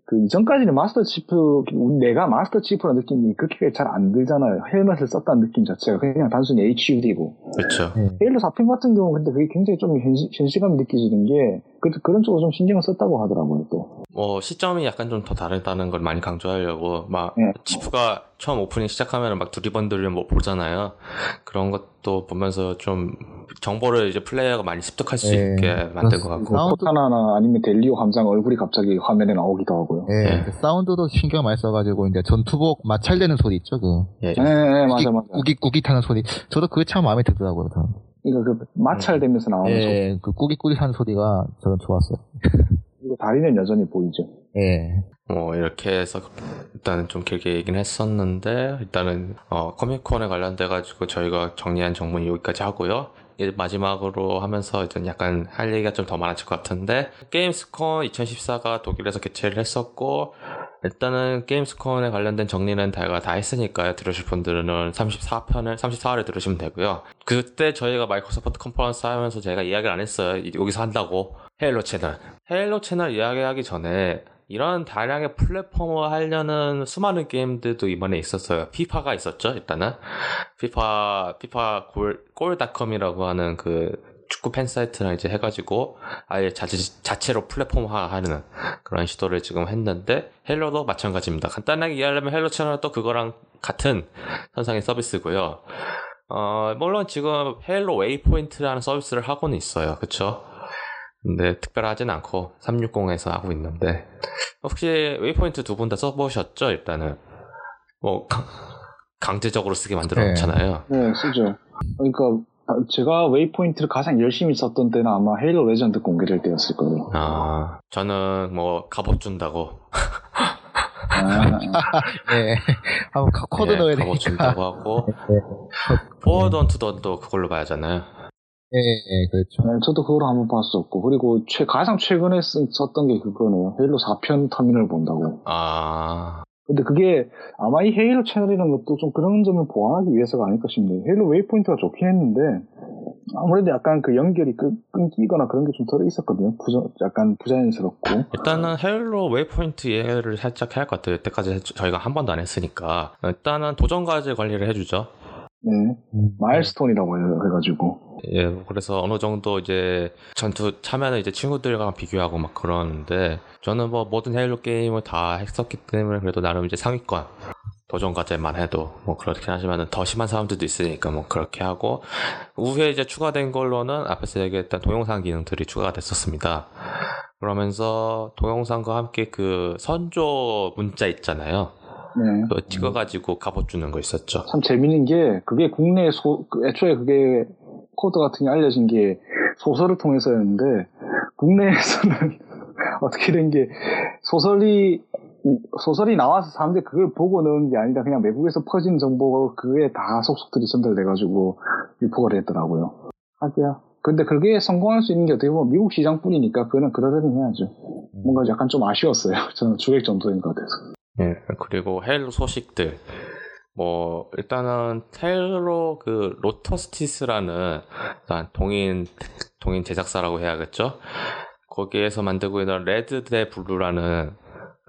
그 이전까지는 마스터 치프 내가 마스터 치프라는 느낌이 그렇게 잘 안 들잖아요. 헬멧을 썼다는 느낌 자체가 그냥 단순히 HUD고 그렇죠. 네. 헤일로 4편 같은 경우 근데 그게 굉장히 좀 현시, 현실감이 느껴지는 게 그, 그런 쪽으로 좀 신경을 썼다고 하더라고요 또. 뭐 시점이 약간 좀 더 다르다는 걸 많이 강조하려고 막 네. 치프가 처음 오프닝 시작하면 막 두리번두리번 뭐 보잖아요. 그런 것도 보면서 좀 정보를 이제 플레이어가 많이 습득할 수 네. 있게 만든 것 같고. 사운드- 코타나나 아니면 델 리오 함장 얼굴이 갑자기 화면에 나오기도 하고요. 예, 네. 그 사운드도 신경 많이 써가지고 이제 전투복 마찰되는 소리 있죠, 그. 예. 네, 네, 맞아, 맞아. 꾸깃 꾸깃하는 소리. 저도 그게 참 마음에 들더라고요. 저는. 그러니까 그 마찰되면서 나오는 소리. 예, 그 꾸깃꾸깃하는 소리가 저는 좋았어요. [laughs] 다리는 여전히 보이죠. 예. 뭐 이렇게 해서 일단은 좀 길게 얘기는 했었는데 일단은 어, 코미콘에 관련돼 가지고 저희가 정리한 정보는 여기까지 하고요. 이제 마지막으로 하면서 일단 약간 할 얘기가 좀 더 많아질 것 같은데 게임스콘 2014가 독일에서 개최를 했었고 일단은 게임스콘에 관련된 정리는 다가 다 했으니까요. 들으실 분들은 34편을 34화를 들으시면 되고요. 그때 저희가 마이크로소프트 컨퍼런스 하면서 제가 이야기를 안 했어요. 이- 여기서 한다고 헤일로 채널. 헤일로 채널 이야기하기 전에 이런 다량의 플랫폼을 하려는 수많은 게임들도 이번에 있었어요. 피파가 있었죠, 일단은. 피파, 피파 골, 골닷컴이라고 하는 그 축구 팬 사이트랑 이제 해가지고 아예 자, 자체로 플랫폼화 하는 그런 시도를 지금 했는데 헤일로도 마찬가지입니다. 간단하게 이해하려면 헤일로 채널은 또 그거랑 같은 선상의 서비스고요. 어, 물론 지금 헤일로 Waypoint라는 서비스를 하고는 있어요. 그쵸? 근데 특별하진 않고 360에서 하고 있는데 혹시 Waypoint 두 분 다 써보셨죠? 일단은 뭐 강- 강제적으로 쓰게 만들어 네. 놓잖아요. 네, 쓰죠. 그러니까 제가 Waypoint를 가장 열심히 썼던 때는 아마 헤일로 레전드 공개될 때였을 거예요. 아 저는 뭐 갑옷 준다고 아, 예. [laughs] 한번 카- 코드 예, 넣어야 갑옷 되니까. 준다고 하고 예. Forward Unto Dawn도 그걸로 봐야잖아요. 예, 예, 그렇죠. 네, 저도 그걸 한번 봤었고 그리고 최, 가장 최근에 쓴, 썼던 게 그거네요. 헤일로 4편 터미널 본다고. 아 근데 그게 아마 이 헤일로 채널이라는 것도 좀 그런 점을 보완하기 위해서가 아닐까 싶네요. 헤일로 Waypoint가 좋긴 했는데 아무래도 약간 그 연결이 끊, 끊기거나 그런 게 좀 덜 있었거든요. 부자, 약간 부자연스럽고. 일단은 헤일로 Waypoint 이해를 살짝 해야 할 것 같아요. 여태까지 해- 저희가 한 번도 안 했으니까 일단은 도전 과제 관리를 해주죠. 네. 음. 마일스톤이라고 해- 해가지고. 예, 그래서 어느 정도 이제 전투 참여는 이제 친구들과 비교하고 막 그러는데 저는 뭐 모든 헤일로 게임을 다 했었기 때문에 그래도 나름 이제 상위권 도전 과제만 해도 뭐 그렇긴 하지만 더 심한 사람들도 있으니까 뭐 그렇게 하고 후에 이제 추가된 걸로는 앞에서 얘기했던 동영상 기능들이 추가가 됐었습니다. 그러면서 동영상과 함께 그 선조 문자 있잖아요. 네. 그거 찍어가지고 갑옷 주는 거 있었죠. 참 재밌는 게 그게 국내 소그 애초에 그게 코드 같은 게 알려진 게 소설을 통해서였는데 국내에서는 [laughs] 어떻게 된 게 소설이 소설이 나와서 사람들이 그걸 보고 넣은 게 아니라 그냥 외국에서 퍼진 정보가 그게 다 속속들이 전달돼가지고 유포가 됐더라고요. 하기야 근데 그게 성공할 수 있는 게 어떻게 보면 미국 시장뿐이니까 그거는 그러려니 해야죠. 뭔가 약간 좀 아쉬웠어요. [laughs] 저는 주객전도인 것 같아서. 예, 그리고 헤일로 소식들. 뭐, 일단은, 헤일로 그, 로터스티스라는, 일단 동인, 동인 제작사라고 해야겠죠? 거기에서 만들고 있는 레드 대 블루라는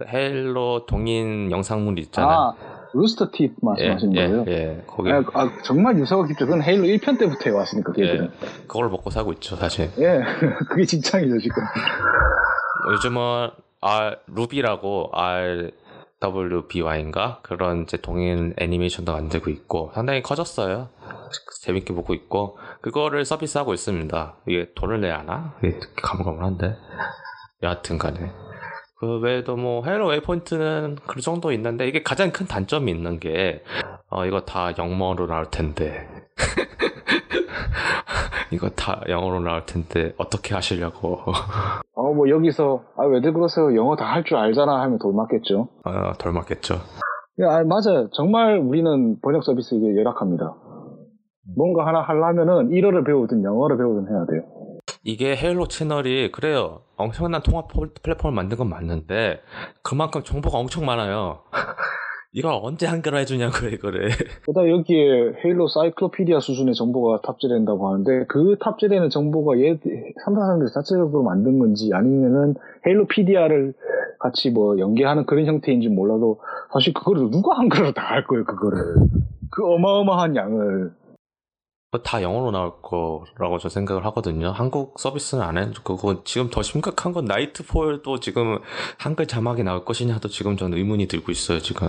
헤일로 동인 영상물 있잖아요. 아, Rooster Teeth 말씀하신 예, 거예요? 예, 거기, 아, 아, 정말 유서가 깊죠. 그건 헤일로 1편 때부터 해왔으니까, 예, 걔들은. 그걸 먹고 살고 있죠, 사실. 예, [laughs] 그게 진창이죠, 지금. 요즘은 R RWBY라고 RWBY인가 그런 이제 동인 애니메이션도 만들고 있고 상당히 커졌어요. 재밌게 보고 있고 그거를 서비스하고 있습니다. 이게 돈을 내야 하나? 이게 가물가물한데 여하튼간에 그 외에도 뭐 Halo Waypoint는 그 정도 있는데 이게 가장 큰 단점이 있는 게 어, 이거 다 영어로 나올 텐데 [laughs] 이거 다 영어로 나올 텐데 어떻게 하시려고 어, 뭐, 여기서, 아, 왜들 그러세요? 영어 다 할 줄 알잖아 하면 돌 맞겠죠. 어, 덜 맞겠죠. 예, 아, 맞아요. 정말 우리는 번역 서비스 이게 열악합니다. 뭔가 하나 하려면은 일어를 배우든 영어를 배우든 해야 돼요. 이게 헤일로 채널이 그래요. 엄청난 통합 플- 플랫폼을 만든 건 맞는데 그만큼 정보가 엄청 많아요. [laughs] 이걸 언제 한글화 해주냐고요 이거를. [laughs] 그다 여기에 헤일로 사이클로피디아 수준의 정보가 탑재된다고 하는데 그 탑재되는 정보가 얘 삼사 사람들이 자체적으로 만든 건지 아니면은 헤일로 피디아를 같이 뭐 연계하는 그런 형태인지 몰라도 사실 그거를 누가 한글로 다 할 거예요 그거를 그 어마어마한 양을 그거 다 영어로 나올 거라고 저 생각을 하거든요. 한국 서비스는 안 해주고 지금 더 심각한 건 나이트폴도 지금 한글 자막이 나올 것이냐도 지금 저는 의문이 들고 있어요 지금.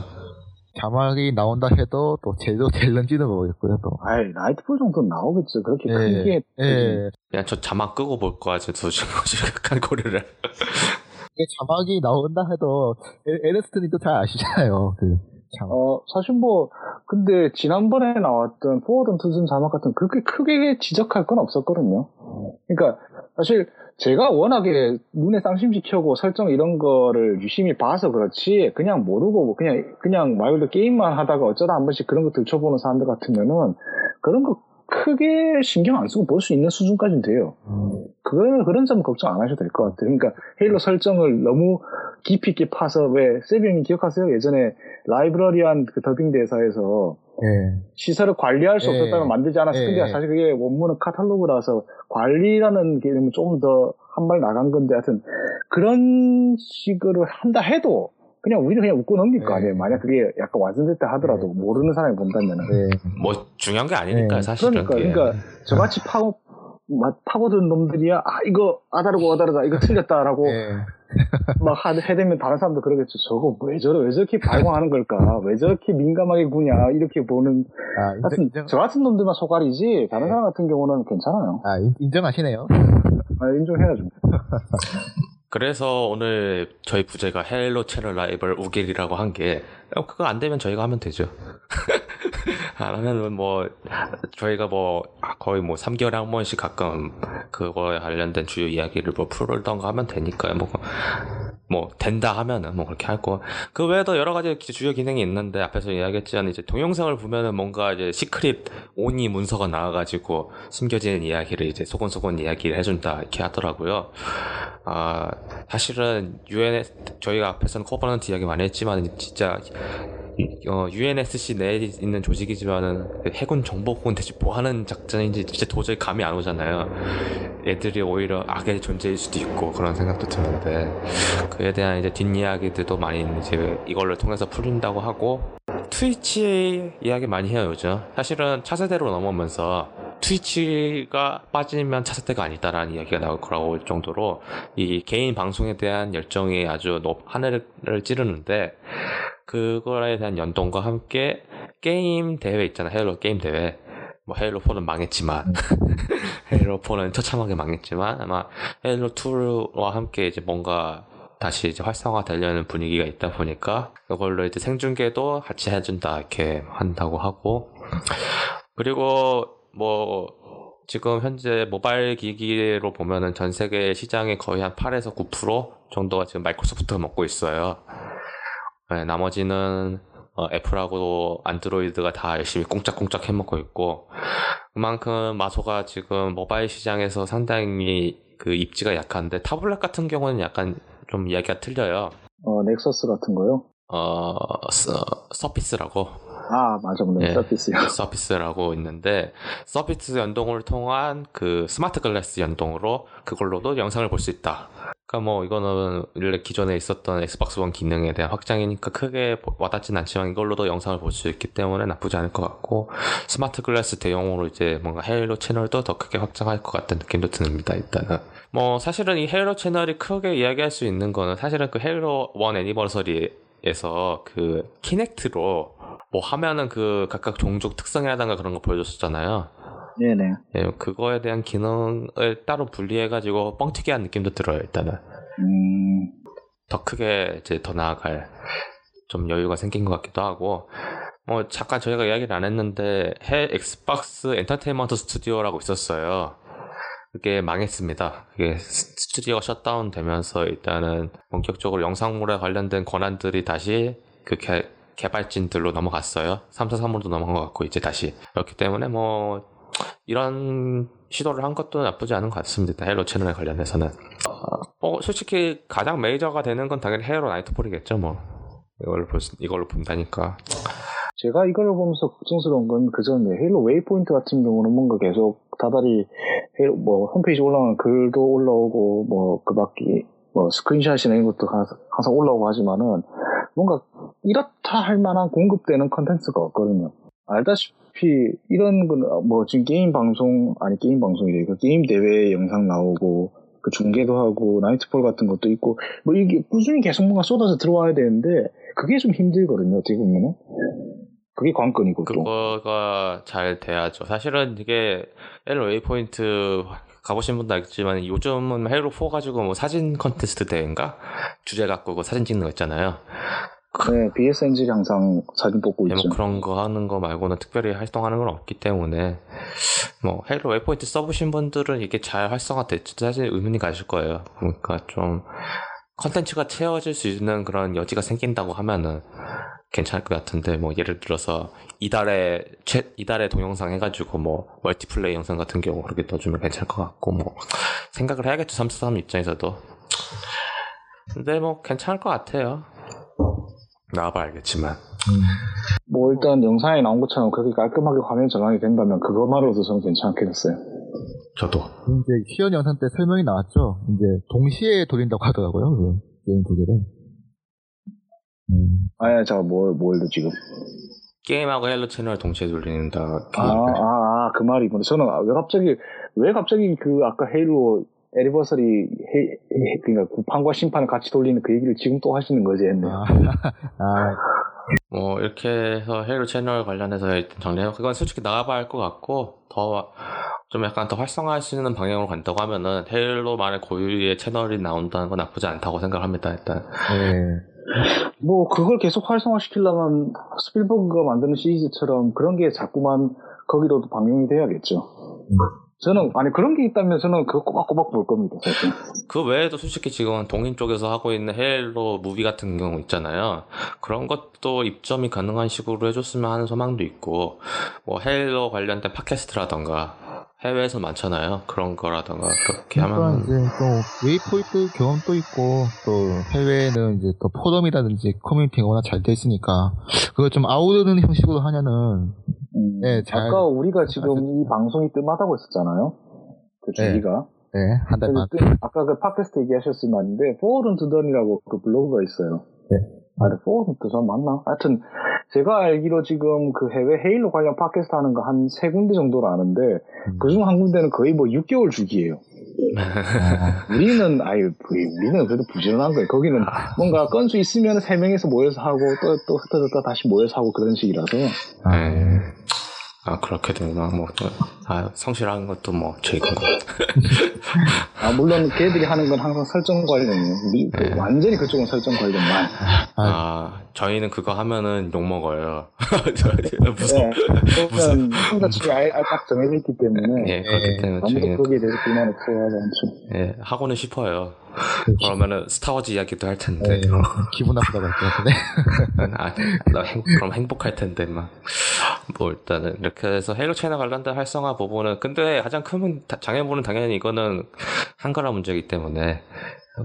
자막이 나온다 해도 또 제대로 될는지는 모르겠고요. 또. 아이 Nightfall 정도는 나오겠죠 그렇게 예, 크게 예. 그냥 저 자막 끄고 볼 거야 저도 지금. [laughs] 이게 자막이 나온다 해도 에르스트님도 잘 아시잖아요. 그 어, 사실 뭐, 근데 지난번에 나왔던 Forward Unto Dawn 자막 같은 그렇게 크게 지적할 건 없었거든요. 그러니까 사실 제가 워낙에 눈에 쌍심시켜고 설정 이런 거를 유심히 봐서 그렇지 그냥 모르고 뭐 그냥 그냥 말 그대로 게임만 하다가 어쩌다 한 번씩 그런 거 들춰보는 사람들 같으면은 그런 거 크게 신경 안 쓰고 볼 수 있는 수준까지는 돼요. 그거는 그런 점은 걱정 안 하셔도 될 것 같아요. 그러니까 헤일로 설정을 너무 깊이 있게 파서 왜 세비 형님 기억하세요? 예전에 라이브러리한 그 더빙 대사에서 예. 시설을 관리할 수 예. 없었다면 만들지 않았어. 예. 근데 사실 그게 원문은 카탈로그라서 관리라는 개념은 조금 더 한 발 나간 건데 하여튼 그런 식으로 한다 해도 그냥 우리는 그냥 웃고 넘길 거 예. 아니에요. 만약 그게 약간 완성됐다 하더라도 모르는 사람이 본다면은. 예. 뭐 중요한 게 아니니까요 네, 사실은. 그러니까, 그게. 그러니까 저같이 파고 막 파고든 놈들이야. 아 이거 아다르고 아다르다. 이거 틀렸다라고 예. [laughs] 막 하- 해대면 다른 사람도 그러겠죠. 저거 왜 저래 왜 저렇게 발광하는 걸까? 왜 저렇게 민감하게 구냐? 이렇게 보는. 아, 하여튼 인정, 인정, 저 같은 놈들만 소갈이지 다른 네. 사람 같은 경우는 괜찮아요. 아, 인- 인정하시네요. 아, 인정해야죠. [laughs] 그래서 오늘 저희 부제가 Halo 채널 라이벌 우길이라고 한 게 그거 안 되면 저희가 하면 되죠. [laughs] 안 하면은 뭐 저희가 뭐 거의 뭐 3개월에 한 번씩 가끔 그거에 관련된 주요 이야기를 뭐 풀던가 하면 되니까요. 뭐, 뭐 된다 하면은 뭐 그렇게 할 거. 그 외에도 여러 가지 기- 주요 기능이 있는데 앞에서 이야기했지만 이제 동영상을 보면은 뭔가 이제 secret 오니 문서가 나와가지고 숨겨진 이야기를 이제 소곤소곤 이야기를 해준다 이렇게 하더라고요. 아 사실은 UN 저희가 앞에서는 코버넌트 이야기 많이 했지만 진짜 어, UNSC 내에 있는 조직이지만은 그 해군 정보국은 대체 뭐 하는 작전인지 진짜 도저히 감이 안 오잖아요. 애들이 오히려 악의 존재일 수도 있고 그런 생각도 드는데 그에 대한 이제 뒷이야기들도 많이 이제 이걸로 통해서 풀린다고 하고 트위치 이야기 많이 해요 요즘. 사실은 차세대로 넘어오면서 트위치가 빠지면 차세대가 아니다라는 이야기가 나올 거라고 할 정도로 이 개인 방송에 대한 열정이 아주 높 하늘을 찌르는데 그거에 대한 연동과 함께 게임 대회 있잖아 헤일로 게임 대회 뭐 헤일로 4는 망했지만 [laughs] 헤일로 4는 처참하게 망했지만 아마 헤일로 2와 함께 이제 뭔가 다시 이제 활성화되려는 분위기가 있다 보니까 그걸로 이제 생중계도 같이 해준다 이렇게 한다고 하고 그리고 뭐 지금 현재 모바일 기기로 보면은 전 세계 시장의 거의 한 8에서 9% 정도가 지금 마이크로소프트가 먹고 있어요. 네, 나머지는 어, 애플하고 안드로이드가 다 열심히 꽁짝꽁짝 해먹고 있고 그만큼 마소가 지금 모바일 시장에서 상당히 그 입지가 약한데 타블렛 같은 경우는 약간 좀 이야기가 틀려요. 어, Nexus 같은 거요? 어, 서, Surface라고 아, 맞아. 네, 예. Surface요. [laughs] Surface라고 있는데 Surface 연동을 통한 그 SmartGlass 연동으로 그걸로도 영상을 볼 수 있다. 그러니까 뭐 이거는 원래 기존에 있었던 Xbox One 기능에 대한 확장이니까 크게 와닿진 않지만 이걸로도 영상을 볼 수 있기 때문에 나쁘지 않을 것 같고 SmartGlass 대용으로 이제 뭔가 Halo 채널도 더 크게 확장할 것 같은 느낌도 듭니다 일단은 뭐 사실은 이 Halo 채널이 크게 이야기할 수 있는 거는 사실은 그 Halo One Anniversary에서 그 Kinect로 뭐 하면은 그 각각 종족 특성이라든가 그런 거 보여줬었잖아요. 네네. 예, 그거에 대한 기능을 따로 분리해가지고 뻥튀기한 느낌도 들어요, 일단은. 음, 더 크게 이제 더 나아갈 좀 여유가 생긴 것 같기도 하고, 뭐, 잠깐 저희가 이야기를 안 했는데, 해 Xbox Entertainment Studio라고 있었어요. 그게 망했습니다. 그게 스- 스튜디오가 셧다운 되면서 일단은 본격적으로 영상물에 관련된 권한들이 다시 그 개, 개발진들로 넘어갔어요. 343으로도 넘어간 것 같고, 이제 다시. 그렇기 때문에 뭐, 이런 시도를 한 것도 나쁘지 않은 것 같습니다. Halo 채널에 관련해서는. 뭐, 솔직히 가장 메이저가 되는 건 당연히 Halo Nightfall이겠죠, 뭐. 이걸로 볼 수- 이걸로 본다니까. 제가 이걸 보면서 걱정스러운 건 그 전에 Halo Waypoint 같은 경우는 뭔가 계속 다달이 Halo 뭐 홈페이지 올라오는 글도 올라오고 뭐 그 밖에 뭐 screenshot이나 이런 것도 가- 항상 올라오고 하지만은 뭔가 이렇다 할 만한 공급되는 컨텐츠가 없거든요. 알다시피 이런 거는 뭐 지금 게임 방송 아니 게임 방송이래 그 게임 대회 영상 나오고 그 중계도 하고 Nightfall 같은 것도 있고 뭐 이게 꾸준히 계속 뭔가 쏟아져 들어와야 되는데 그게 좀 힘들거든요 어떻게 보면은 그게 관건이고 또 그거가 잘 돼야죠. 사실은 이게 Halo Waypoint 가보신 분도 알겠지만 요즘은 Halo 4 가지고 뭐 사진 컨테스트 대회인가? 주제 갖고 그 사진 찍는 거 있잖아요. 네, BSNG 항상 사진 뽑고 네, 있죠. 뭐 그런 거 하는 거 말고는 특별히 활동하는 건 없기 때문에 뭐 Halo Waypoint 써보신 분들은 이게 잘 활성화 될지 사실 의문이 가실 거예요. 그러니까 좀 컨텐츠가 채워질 수 있는 그런 여지가 생긴다고 하면은 괜찮을 것 같은데 뭐 예를 들어서 이달에 최 이달에 동영상 해가지고 뭐 멀티플레이 영상 같은 경우 그렇게 넣어주면 괜찮을 것 같고 뭐 생각을 해야겠죠 343 입장에서도. 근데 뭐 괜찮을 것 같아요. 나와봐 알겠지만. 뭐 일단 영상에 나온 것처럼 그렇게 깔끔하게 화면 전환이 된다면 그것만으로도 저는 괜찮게 됐어요. 저도 이제 시연 영상 때 설명이 나왔죠. 이제 동시에 돌린다고 하더라고요. 그 게임 두 개를. 음. 아야 제가 뭘 뭘도 지금 게임하고 Halo 채널 동시에 돌린다 아아그 말이구나. 저는 아, 왜 갑자기 왜 갑자기 그 아까 Halo Anniversary 헤, 헤- 그러니까 구판과 신판을 같이 돌리는 그 얘기를 지금 또 하시는 거지 했네요. 아, [laughs] 아, 뭐 이렇게 해서 Halo 채널 관련해서 일단 정리하고 그건 솔직히 나와봐야 할 것 같고 더 좀 약간 더 활성화할 수 있는 방향으로 간다고 하면은 Halo만의 고유의 채널이 나온다는 건 나쁘지 않다고 생각합니다 일단 네. 뭐 그걸 계속 활성화시키려면 스필버그가 만드는 시리즈처럼 그런 게 자꾸만 거기로도 방영이 돼야겠죠. 저는 아니 그런 게 있다면 저는 그거 꼬박꼬박 볼 겁니다. 그 외에도 솔직히 지금 동인 쪽에서 하고 있는 Halo movie 같은 경우 있잖아요. 그런 것도 입점이 가능한 식으로 해줬으면 하는 소망도 있고, 뭐 Halo 관련된 podcast라던가 해외에서 많잖아요. 그런 거라던가 그렇게 그러니까 하면 이제 또 Waypoint 경험도 있고 또 해외에는 이제 또 포럼이라든지 커뮤니티가 워낙 잘 돼 있으니까 그걸 좀 아우르는 형식으로 하냐는 음, 네, 잘- 아까 우리가 지금 이 방송이 뜸하다고 했었잖아요. 그 네. 주기가. 네, 한달 반. 그래서 뜸- 아까 그 팟캐스트 얘기하셨을 말인데 Forward Unto Dawn이라고 그 블로그가 있어요. 네. 아, Forward Unto Dawn 맞나? 하여튼 제가 알기로 지금 그 해외 Halo 관련 팟캐스트 하는 거 한 세 군데 정도로 아는데 음. 그중 한 군데는 거의 뭐 6개월 주기예요. 우리는 아유 우리는 그래도 부지런한 거예요. 거기는 뭔가 건수 있으면 세 명에서 모여서 하고 또 또 흩어졌다 다시 모여서 하고 그런 식이라서 아, 네. 아 그렇게 되나 뭐 아, 성실한 것도 뭐 거. 아, 물론 걔들이 하는 건 항상 설정 관련이에요. 미- 그 네. 완전히 그쪽은 설정 관련만. 아 저희는 그거 하면은 욕 먹어요. [laughs] 무서워. 네. 그러면 혼자 집에 아예 딱 정해져 있기 때문에 예 그렇기 때문에 아무도 저희는 거기에 대해서 불만 없어 하지 않죠. 예 하고는 싶어요. 그러면은 스타워즈 이야기도 할 텐데. 네, 기분 나쁘다고 할 것 같은데. [laughs] 아, 나 행, 그럼 행복할 텐데 막. 뭐 일단은 이렇게 해서 헤일로 차이나 관련된 활성화 부분은 근데 가장 큰 다- 장애물은 당연히 이거는 한글화 문제이기 때문에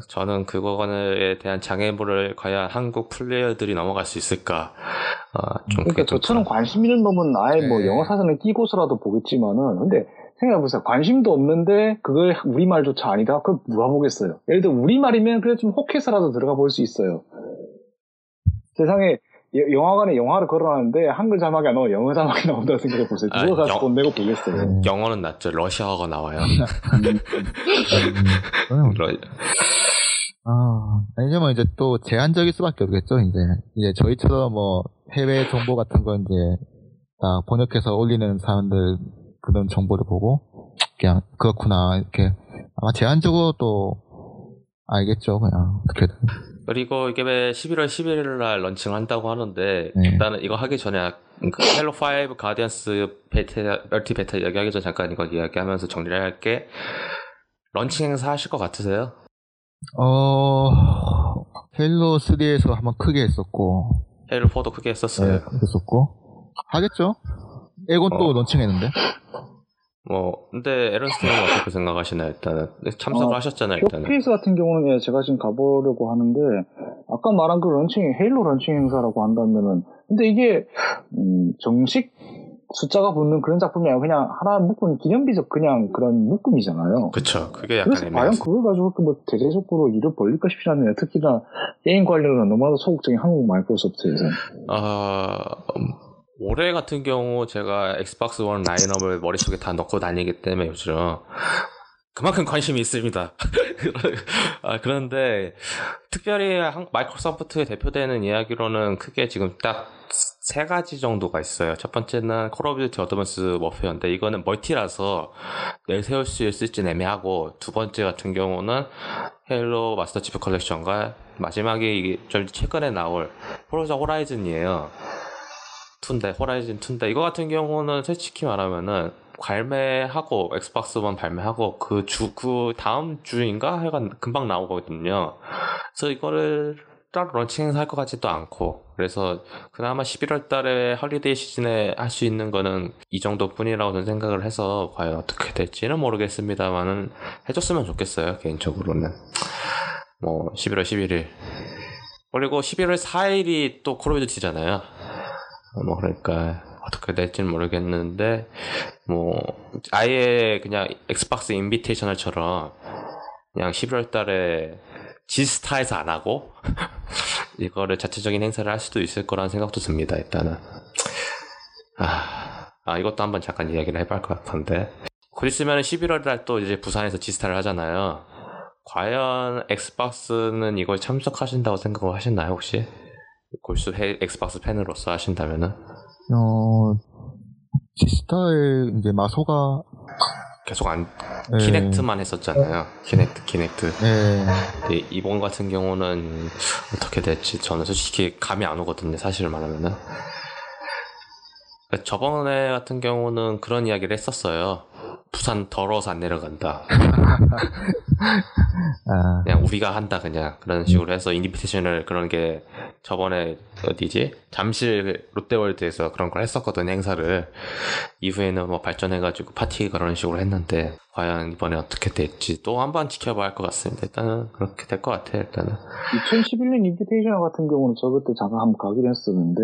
저는 그거에 대한 장애물을 과연 한국 플레이어들이 넘어갈 수 있을까 어, 좀 그러니까 좀 저처럼 관심 있는 놈은 아예 뭐 네. 영어 사전을 끼고서라도 보겠지만은 근데 생각해보세요. 관심도 없는데 그걸 우리말조차 아니다? 그럼 누가 보겠어요? 예를 들어 우리말이면 그래도 좀 혹해서라도 들어가 볼 수 있어요. 세상에 여- 영화관에 영화를 걸어놨는데 한글 자막이 안 나오고 영어 자막이 나온다고 생각해 보세요. 아, 누가 가서 영- 돈 내고 보겠어요. 영어는 낫죠 러시아어가 나와요 음, 러- 아, 아니면 이제 또 제한적일 수밖에 없겠죠, 이제. 이제 저희처럼 뭐 해외 정보 같은 거 이제 다 번역해서 올리는 사람들 그런 정보를 보고 그냥 그렇구나, 이렇게. 아마 제한적으로 또 알겠죠, 그냥. 어떻게든. 그리고 이게 왜 11월 11일 날 런칭을 한다고 하는데 네. 일단은 이거 하기 전에 그 Halo 5 Guardians 베타 멀티 베타 이야기하기 전에 잠깐 이거 이야기하면서 정리를 할게 런칭 행사 하실 것 같으세요? 어, Halo 3에서 한번 크게 했었고, 헤일로 4도 크게 했었어요. 네, 했었고. 하겠죠? 엑원 또 어. launching했는데. 뭐 근데 에런스트 님은 어떻게 생각하시나요? 일단은 참석을 어, 하셨잖아요. 일단은 쇼케이스 같은 경우는 예, 제가 지금 가보려고 하는데 아까 말한 그 런칭 헤일로 런칭 행사라고 한다면은 근데 이게 음, 정식 숫자가 붙는 그런 작품이 아니라 그냥 하나 묶은 기념비적 그냥 그런 묶음이잖아요. 그쵸. 그게 약간 그래서 과연. 그걸 가지고 그뭐 대대적으로 일을 벌릴까 싶지 않네요. 특히나 게임 관련은 너무나도 소극적인 한국 마이크로소프트에서. 아, 음, 올해 같은 경우 제가 엑스박스 원 라인업을 머릿속에 다 넣고 다니기 때문에 요즘 그만큼 관심이 있습니다. [laughs] 아, 그런데 특별히 한- 마이크로소프트에 대표되는 이야기로는 크게 지금 딱 세 가지 정도가 있어요. 첫 번째는 콜 오브 듀티 어드밴스드 워페어인데 이거는 멀티라서 내세울 수 있을지 애매하고 두 번째 같은 경우는 헤일로 마스터 치프 컬렉션과 마지막에 좀 최근에 나올 포르자 호라이즌이에요. 2인데 호라이즌 2인데. 이거 같은 경우는 솔직히 말하면은 발매하고 엑스박스 원 발매하고 그 주 그 다음 주인가 하여간 금방 나오거든요. 그래서 이거를 따로 런칭 행사 할것 같지도 않고. 그래서 그나마 11월 달에 holiday 시즌에 할 수 있는 거는 이 정도뿐이라고 저는 생각을 해서 과연 어떻게 될지는 모르겠습니다만은 해줬으면 좋겠어요 개인적으로는. 뭐 11월 11일 그리고 11월 4일이 또 콜오브 듀티잖아요 뭐 그러니까 어떻게 될지는 모르겠는데 뭐 아예 그냥 엑스박스 invitational처럼 그냥 11월 달에 지스타에서 안 하고 [laughs] 이거를 자체적인 행사를 할 수도 있을 거라는 생각도 듭니다 일단은. 아, 아 이것도 한번 잠깐 이야기를 해볼 것 같은데. 곧 있으면 11월 달 또 이제 부산에서 지스타를 하잖아요. 과연 엑스박스는 이걸 참석하신다고 생각을 하셨나요 혹시 골수 해- 엑스박스 팬으로서 하신다면은? 어, 지스타의 이제 마소가, 계속 안 네. 키넥트만 했었잖아요. 키넥트 키넥트. 예, 근데 이번 같은 경우는 어떻게 될지 저는 솔직히 감이 안 오거든요 사실을 말하면은. 그러니까 저번에 같은 경우는 그런 이야기를 했었어요 부산 더러워서 안 내려간다. [laughs] 아, 그냥 우리가 한다 그냥. 그런 식으로 해서 invitation을 그런 게 저번에 어디지? 잠실 롯데월드에서 그런 걸 했었거든 행사를. 이후에는 뭐 발전해가지고 파티 그런 식으로 했는데 과연 이번에 어떻게 될지 또 한번 지켜봐야 할 것 같습니다. 일단은 그렇게 될 것 같아요 일단은. 2011년 invitation 같은 경우는 저 그때 잠깐 한번 가긴 했었는데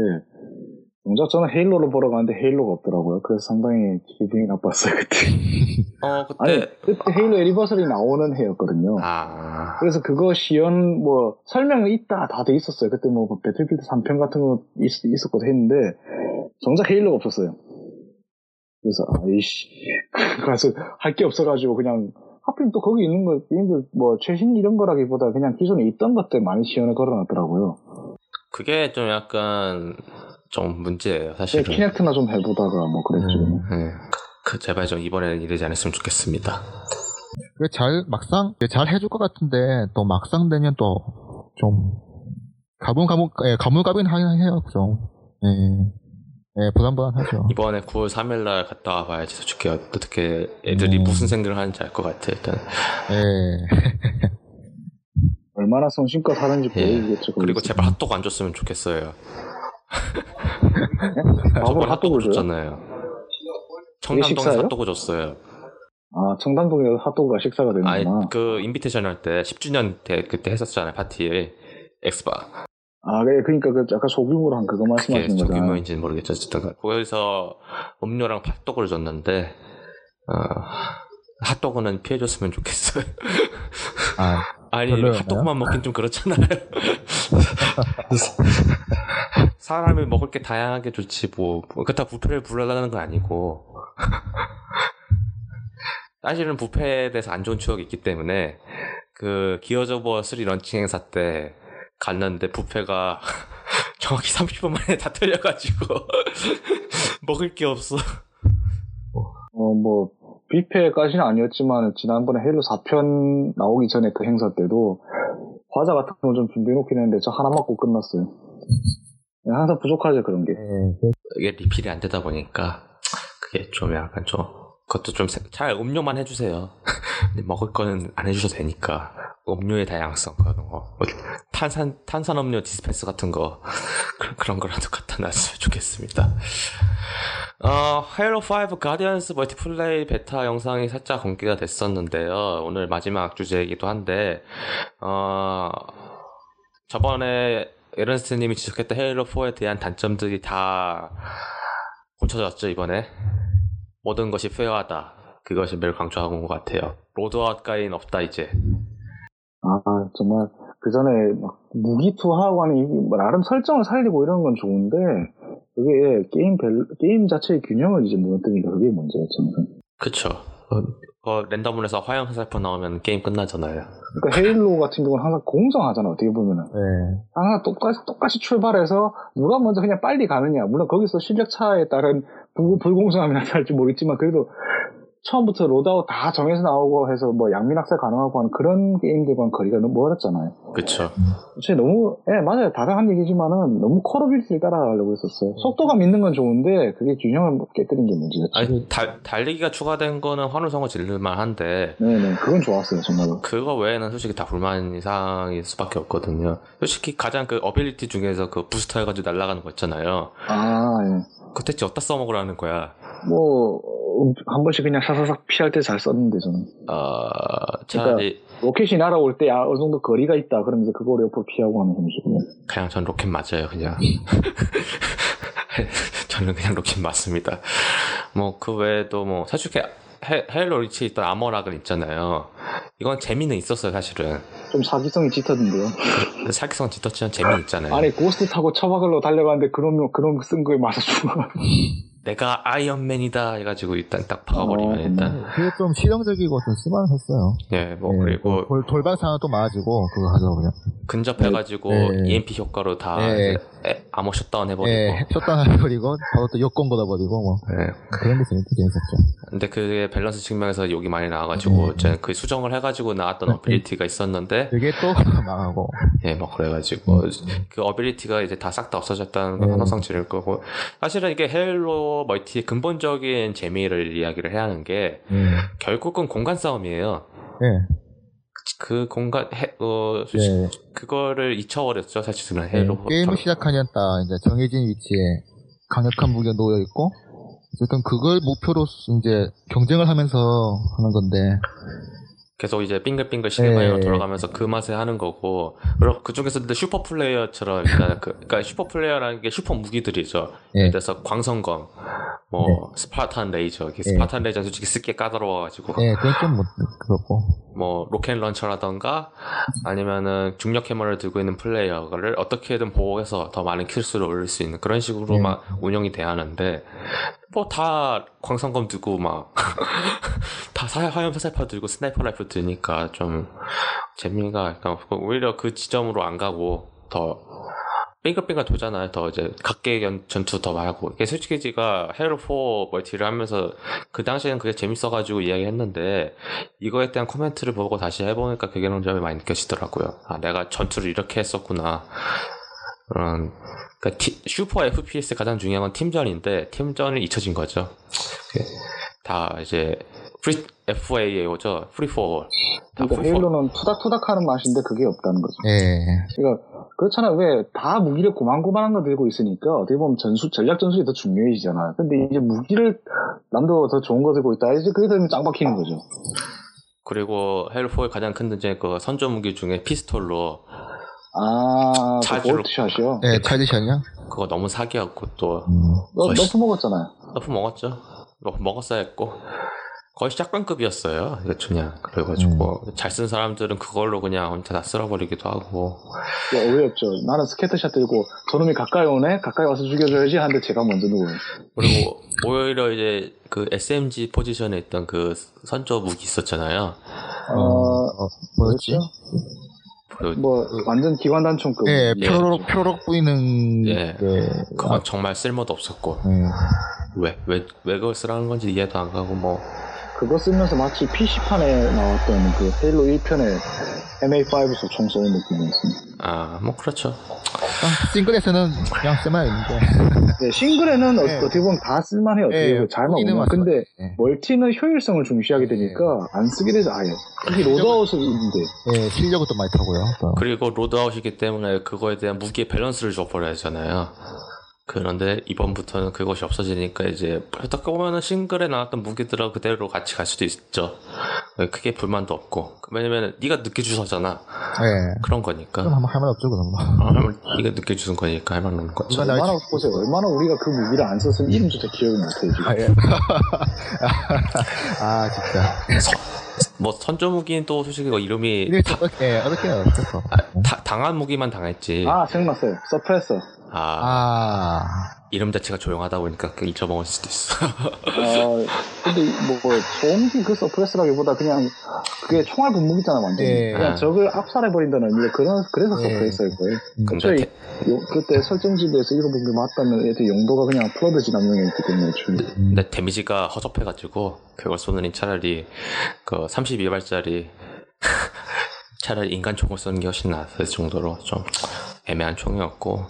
정작 저는 헤일로를 보러 갔는데 헤일로가 없더라고요. 그래서 상당히 기분이 나빴어요 그때. 어 아니 그때 그때 헤일로 애니버설이 나오는 해였거든요. 아 그래서 그거 시연 뭐 설명은 있다 다 돼 있었어요. 그때 뭐 배틀필드 3편 같은 거 있, 있었거든 했는데 정작 헤일로가 없었어요. 그래서 아이씨 [laughs] 가서 할 게 없어가지고 그냥 하필 또 거기 있는 거 게임들 뭐 최신 이런 거라기보다 그냥 기존에 있던 것들 많이 시연을 걸어놨더라고요. 그게 좀 약간 좀 문제예요 네, 사실은. 키넥트나 좀 해보다가 뭐 그랬죠. 네. 그 제발 좀 이번에는 이러지 않았으면 좋겠습니다. 잘 막상 잘 해줄 것 같은데 또 막상 되면 또 좀 가물가물 예, 가물가물 하긴 해요 좀. 예, 예 불안불안하죠. 이번에 9월 3일날 갔다 와봐야지 솔직히 어떻게 애들이 음. 무슨 생각을 하는지 알 것 같아 일단. 예. [laughs] 얼마나 성심껏 하는지 예. 보이겠죠. 그리고 제발 핫도그 안 줬으면 좋겠어요. 밥을 저번에 핫도그? 줬잖아요. 청담동에서 식사예요? 핫도그 줬어요. 아 청담동에 핫도그가 식사가 아니 되는구나. 그 invitation 할 때 10주년 때 그때 했었잖아요 파티에 엑스바. 아 그래 그러니까 그 약간 소규모로 한 그거 말씀하시는 거잖아요. 소규모인지는 모르겠죠. 어쨌든 거기서 음료랑 핫도그를 줬는데 어, 핫도그는 피해줬으면 좋겠어요. 아, 아니? 핫도그만 먹긴 좀 그렇잖아요. [laughs] 사람이 먹을 게 다양하게 좋지 뭐 그렇다 뷔페를 불러달라는 건 아니고 사실은 뷔페에 대해서 안 좋은 추억이 있기 때문에 그 기어즈 오버 3 런칭 행사 때 갔는데 뷔페가 [laughs] 정확히 30분 만에 다 털려가지고 [laughs] 먹을 게 없어. 어뭐 뷔페까지는 아니었지만 지난번에 헤일로 4편 나오기 전에 그 행사 때도 과자 같은 거 좀 준비해 놓긴 했는데 저 하나 먹고 끝났어요. 네, 항상 부족하죠 그런 게. 이게 리필이 안 되다 보니까 그게 좀 약간 좀 그것도 좀 잘 음료만 해주세요. 먹을 거는 안 해주셔도 되니까 음료의 다양성 그런 거뭐 탄산 탄산 음료 dispense 같은 거 그- 그런 거라도 갖다 놨으면 좋겠습니다. 어, 헤일로 5 가디언스 multiplay beta 영상이 살짝 공개가 됐었는데요. 오늘 마지막 주제이기도 한데 어, 저번에 에런스트 님이 지적했던 헤일로 4에 대한 단점들이 다 고쳐졌죠 이번에 모든 것이 fair하다. 그것이 매우 강조하고 온 것 같아요. loadout 가인 없다 이제. 아 정말 그 전에 막 무기 투하하고 하는 이- 뭐 나름 설정을 살리고 이런 건 좋은데 그게 게임 밸 게임 자체의 균형을 이제 무너뜨리니까 그게 문제예요 저는. 그쵸 어, 어, 랜덤문에서 화형 화살표 나오면 게임 끝나잖아요. 그러니까 헤일로 같은 경우는 항상 공정하잖아 어떻게 보면은. 예. 항상 똑같이 똑같이 출발해서 누가 먼저 그냥 빨리 가느냐. 물론 거기서 실력 차에 따른 불, 불공정함이 나타날지 모르겠지만 그래도 처음부터 loadout 다 정해서 나오고 해서 뭐 양민학살 가능하고 하는 그런 게임들과는 거리가 너무 멀었잖아요. 그쵸 사실 너무 예 맞아요 다들 한 얘기지만은 너무 콜 오브 듀티를 따라가려고 했었어요. 속도감 있는 건 좋은데 그게 균형을 깨뜨린 게 문제였죠. 아니 달, 달리기가 추가된 거는 환호성을 지를만 한데 네네 그건 좋았어요 정말로. 그거 외에는 솔직히 다 불만 이상일 수밖에 없거든요 솔직히 가장 그 ability 중에서 그 부스터 해가지고 날아가는 거 있잖아요 아 예. 그거 대체 어디다 써먹으라는 거야 뭐 한 번씩 그냥 사사삭 피할 때 잘 썼는데 저는 어, 차라리 로켓이 날아올 때 아, 어느 정도 거리가 있다 그러면서 그거를 옆으로 피하고 하는 형식이요. 그냥 전 로켓 맞아요 그냥 [laughs] 저는 그냥 로켓 맞습니다 뭐 그 외에도 뭐 사실 헤일로 리치에 있던 armor lock은 있잖아요 이건 재미는 있었어요 사실은 좀 사기성이 짙었는데요. 근데 사기성 짙었지만 재미는 있잖아요 아니 고스트 타고 처박으러 달려가는데 그놈 그놈 쓴 거에 맞아 죽어. 내가 아이언맨이다 해가지고 일단 딱 박아버리면 어, 일단 그게 좀 실용적이고 좀 쓸만했어요. 예뭐 예, 그리고 돌, 돌발 상황 또 많아지고 그거 하죠 그냥. 근접해가지고 네. EMP 효과로 다 네. 암호 셧다운 해버리고 예, [laughs] 셧다운 해버리고 바로 또 여권 걷어버리고 뭐 예. 그런 게 재밌, 재밌었죠. 근데 그게 밸런스 측면에서 욕이 많이 나와가지고 네. 그 수정을 해가지고 나왔던 네. ability가 있었는데 그게 또 [laughs] 망하고. 예, 뭐 그래가지고 그 어빌리티가 이제 다 싹 다 없어졌다는 건 네. 환호성 지를 거고 사실은 이게 헤 멀티의 근본적인 재미를 이야기를 해야 하는 게 예. 결국은 공간 싸움이에요. 예. 그 공간 해, 어, 예. 그거를 잊혀버렸죠 사실은 예. 헤일로 게임을 시작하면 딱 이제 정해진 위치에 강력한 무기가 놓여 있고 어쨌든 그걸 목표로 이제 경쟁을 하면서 하는 건데 계속 이제 빙글빙글 시네마이로 예. 돌아가면서 그 맛에 하는 거고 그리고 그 중에서 근데 슈퍼 플레이어처럼 일단 그 그러니까 슈퍼 플레이어라는 게 슈퍼 무기들이죠. 예. 예를 들어서 광선검, 뭐 네. 스파탄 레이저, 이게 예. 스파탄 레이저 는 솔직히 쓰기 까다로워가지고 예, 그건 좀 뭐, 그렇고 뭐 로켓 launcher라던가 아니면은 중력 해머를 들고 있는 플레이어를 어떻게든 보호해서 더 많은 kill수를 올릴 수 있는 그런 식으로 예. 막 운영이 돼야 하는데 뭐 다 광선검 들고 막 [laughs] 다 화염 화살표 들고 sniper rifle 드니까 좀 재미가 약간 없고 오히려 그 지점으로 안 가고 더 빙글빙글 돌잖아요. 더 이제 각계 연- 전투 더 많고. 이게 솔직히 제가 헤일로 4 멀티를 하면서 그 당시에는 그게 재밌어가지고 이야기했는데 이거에 대한 코멘트를 보고 다시 해보니까 그게 너무 점이 많이 느껴지더라고요. 아 내가 전투를 이렇게 했었구나. 그런 그러니까 티- 슈퍼 FPS 가장 중요한 건 팀전인데 팀전이 잊혀진 거죠. 다 이제 free FFA죠. free for. 다 그러니까. 헤일로는 투닥투닥하는 맛인데 그게 없다는 거죠. 예. 그러니까 그렇잖아 왜다 무기를 고만고만한 거 들고 있으니까 어떻게 보면 전술 전략 전술이 더 중요해지잖아. 근데 이제 무기를 남도 더 좋은 거 들고 있다. 이제 그게 되면 짱 박히는 거죠. 그리고 헬4의 가장 큰 문제는 그 선조 무기 중에 피스톨로 아, 그 자주로- Boltshot이요. 예, 차지샷이요? 그거 너무 사기였고 또 너, 거의 nerf 먹었잖아요. nerf 먹었죠. nerf 먹었어야 했고 거의 shotgun급이었어요. 이거 그냥 그래가지고 잘쓴 사람들은 그걸로 그냥 혼자 다 쓸어버리기도 하고 야, 어이없죠. 나는 Scattershot 들고 저놈이 가까이 오네? 가까이 와서 죽여줘야지 하는데 제가 먼저 누워요. 그리고 오히려 이제 그 SMG 포지션에 있던 그 선조 무기 있었잖아요. 어, 어, 뭐였지? 그 뭐, 완전 기관 단총급. 예, 예. 표로록, 표로록 보이는, 예. 예. 그건 정말 쓸모도 없었고 예. 왜왜 왜 그걸 쓰라는 건지 이해도 안 가고 뭐 그거 쓰면서 마치 PC판에 나왔던 그 헤일로 1편에 MA5에서 총 쏘는 느낌이었습니다. 아, 뭐 그렇죠. 아, 싱글에서는 그냥 쓰면 있는데. [laughs] 네, 싱글에는 어- 예. 어떻게 보면 다 쓸만해요. 어떻게 예, 보면 오면. 맞습니다. 근데 예. 멀티는 효율성을 중시하게 되니까 안 쓰게 되죠, 아예. 특히 loadout을 있는데. 예, 실력은 또 많이 타고요. 또. 그리고 loadout이기 때문에 그거에 대한 무기의 밸런스를 줘버려야 하잖아요. 그런데 이번부터는 그것이 없어지니까 이제 어떻게 보면은 싱글에 나왔던 무기들하고 그대로 같이 갈 수도 있죠. 크게 불만도 없고 왜냐면 네가 늦게 주웠잖아. 예. 그런 거니까. 그럼 한번 할말 없죠, 그럼. 아, 네가 늦게 줍는 거니까 할 말 없는 거죠. 이건 나- 얼마나, 보세요. 얼마나 우리가 그 무기를 안 썼으면 이름조차 기억이 못해요, 지금. 아, 예. [laughs] 아, 진짜. 뭐 선조 무기는 또 솔직히 그 이름이 다, 어떻게, 예, 어떻게 어떻게. 아, 다- 당한 무기만 당했지. 아, 생각났어요. Suppressor. 아, 아, 이름 자체가 조용하다 보니까 그 잊어먹을 수도 있어. 어, 근데 뭐, 뭐 소음기 그 suppress라기보다 그냥 그게 총알 분무기잖아 완전. 예. 그냥 적을 압살해버린다는 의미로 그런 그래서 예. suppress일 거예요. 근데 대- 요- 그때 설정집에서 읽어본 게 맞다면 애들 용도가 그냥 플러드 진압용이었기 때문에 좀 근데 데미지가 허접해가지고 그걸 쏘느니 차라리 그 32발짜리 [laughs] 차라리 인간 총을 쏘는 게 훨씬 나았을 정도로 좀 애매한 총이었고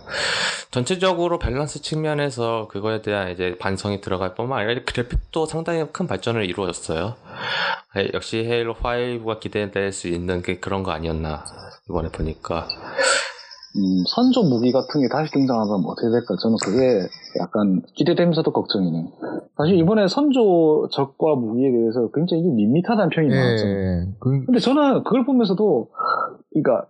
전체적으로 밸런스 측면에서 그거에 대한 이제 반성이 들어갈 뿐만 아니라 그래픽도 상당히 큰 발전을 이루어졌어요. 예, 역시 헤일로 5가 기대될 수 있는 게 그런 거 아니었나 이번에 보니까 음, 선조 무기 같은 게 다시 등장하면 어떻게 될까? 저는 그게 약간 기대되면서도 걱정이네요. 사실 이번에 선조 적과 무기에 대해서 굉장히 밋밋하다는 평이 나왔잖아요. 예. 그, 근데 저는 그걸 보면서도, 그러니까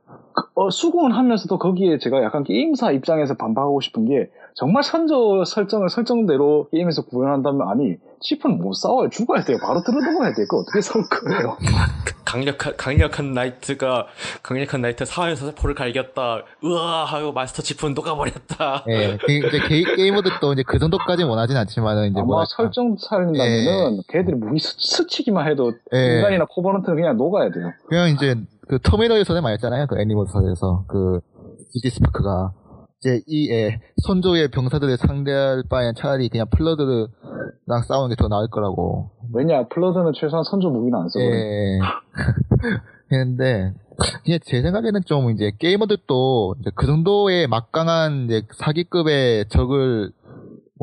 어, 수긍은 하면서도 거기에 제가 약간 게임사 입장에서 반박하고 싶은 게 정말 선조 설정을 설정대로 게임에서 구현한다면 아니 칩은 못 싸워요 죽어야 돼요 바로 들어놓아야 돼요 그거 어떻게 싸울 거예요 [laughs] 강력한 강력한 나이트가 강력한 나이트 사회에서 세포를 갈겼다. 으아 하고 마스터 치프는 녹아버렸다. 예. 그, 이제 게, 게이머들 도 이제 그 정도까지 원하진 않지만은, 이제 아마 뭐랄까. 설정 살린다면은 걔들이 무기 스, 스치기만 해도 예. 인간이나 코버넌트는 그냥 녹아야 돼요 그냥 이제 그 터미널에서는 말했잖아요. 그 애니머스에서 그 GT 스파크가 이제 이 예, 선조의 병사들을 상대할 바엔 차라리 그냥 플러드랑 싸우는 게 더 나을 거라고. 왜냐 플러드는 최소한 선조 무기는 안 써버려 예. [laughs] 했는데 이제 제 생각에는 좀 이제 게이머들도 이제 그 정도의 막강한 이제 사기급의 적을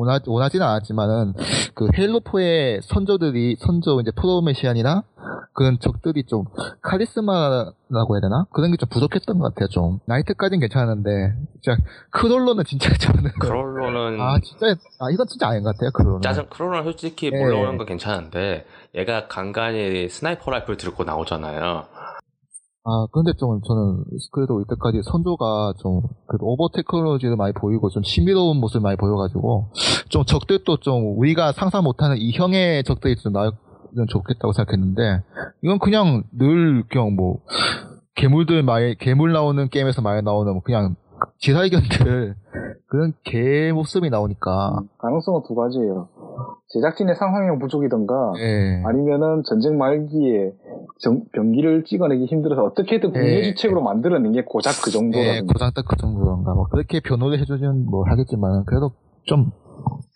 원하, 원하지는 않았지만은 그 헤일로4의 선조들이 선조 이제 프로메시안이나 그런 적들이 좀 카리스마라고 해야 되나 그런 게 좀 부족했던 것 같아요 좀 나이트까지는 괜찮은데 진짜 크롤러는 진짜 [laughs] 저는 크롤러는 아 진짜 아 이건 진짜 아닌 것 같아요 크롤러 짜증 크롤러는 솔직히 예. 몰라오는 건 괜찮은데 얘가 간간히 sniper rifle 들고 나오잖아요. 아, 근데 좀 저는 그래도 이때까지 선조가 좀 그래도 오버 테크놀로지를 많이 보이고 좀 신비로운 모습을 많이 보여가지고 좀 적들도 좀 우리가 상상 못하는 이형의 적들이 좀 나오면 좋겠다고 생각했는데 이건 그냥 늘 그냥 뭐 괴물들 많이 괴물 나오는 게임에서 많이 나오는 뭐 그냥 기사의견들 그런 개 모습이 나오니까 가능성은 두 가지예요. 제작진의 상상력 부족이던가 예. 아니면은 전쟁 말기에 정- 병기를 찍어내기 힘들어서 어떻게든 예. 국내지책으로 만들어낸 게 고작 그 예, 정도라든가 고장 딱그 정도인가 뭐 그렇게 변호를 해주면 뭐 하겠지만 그래도 좀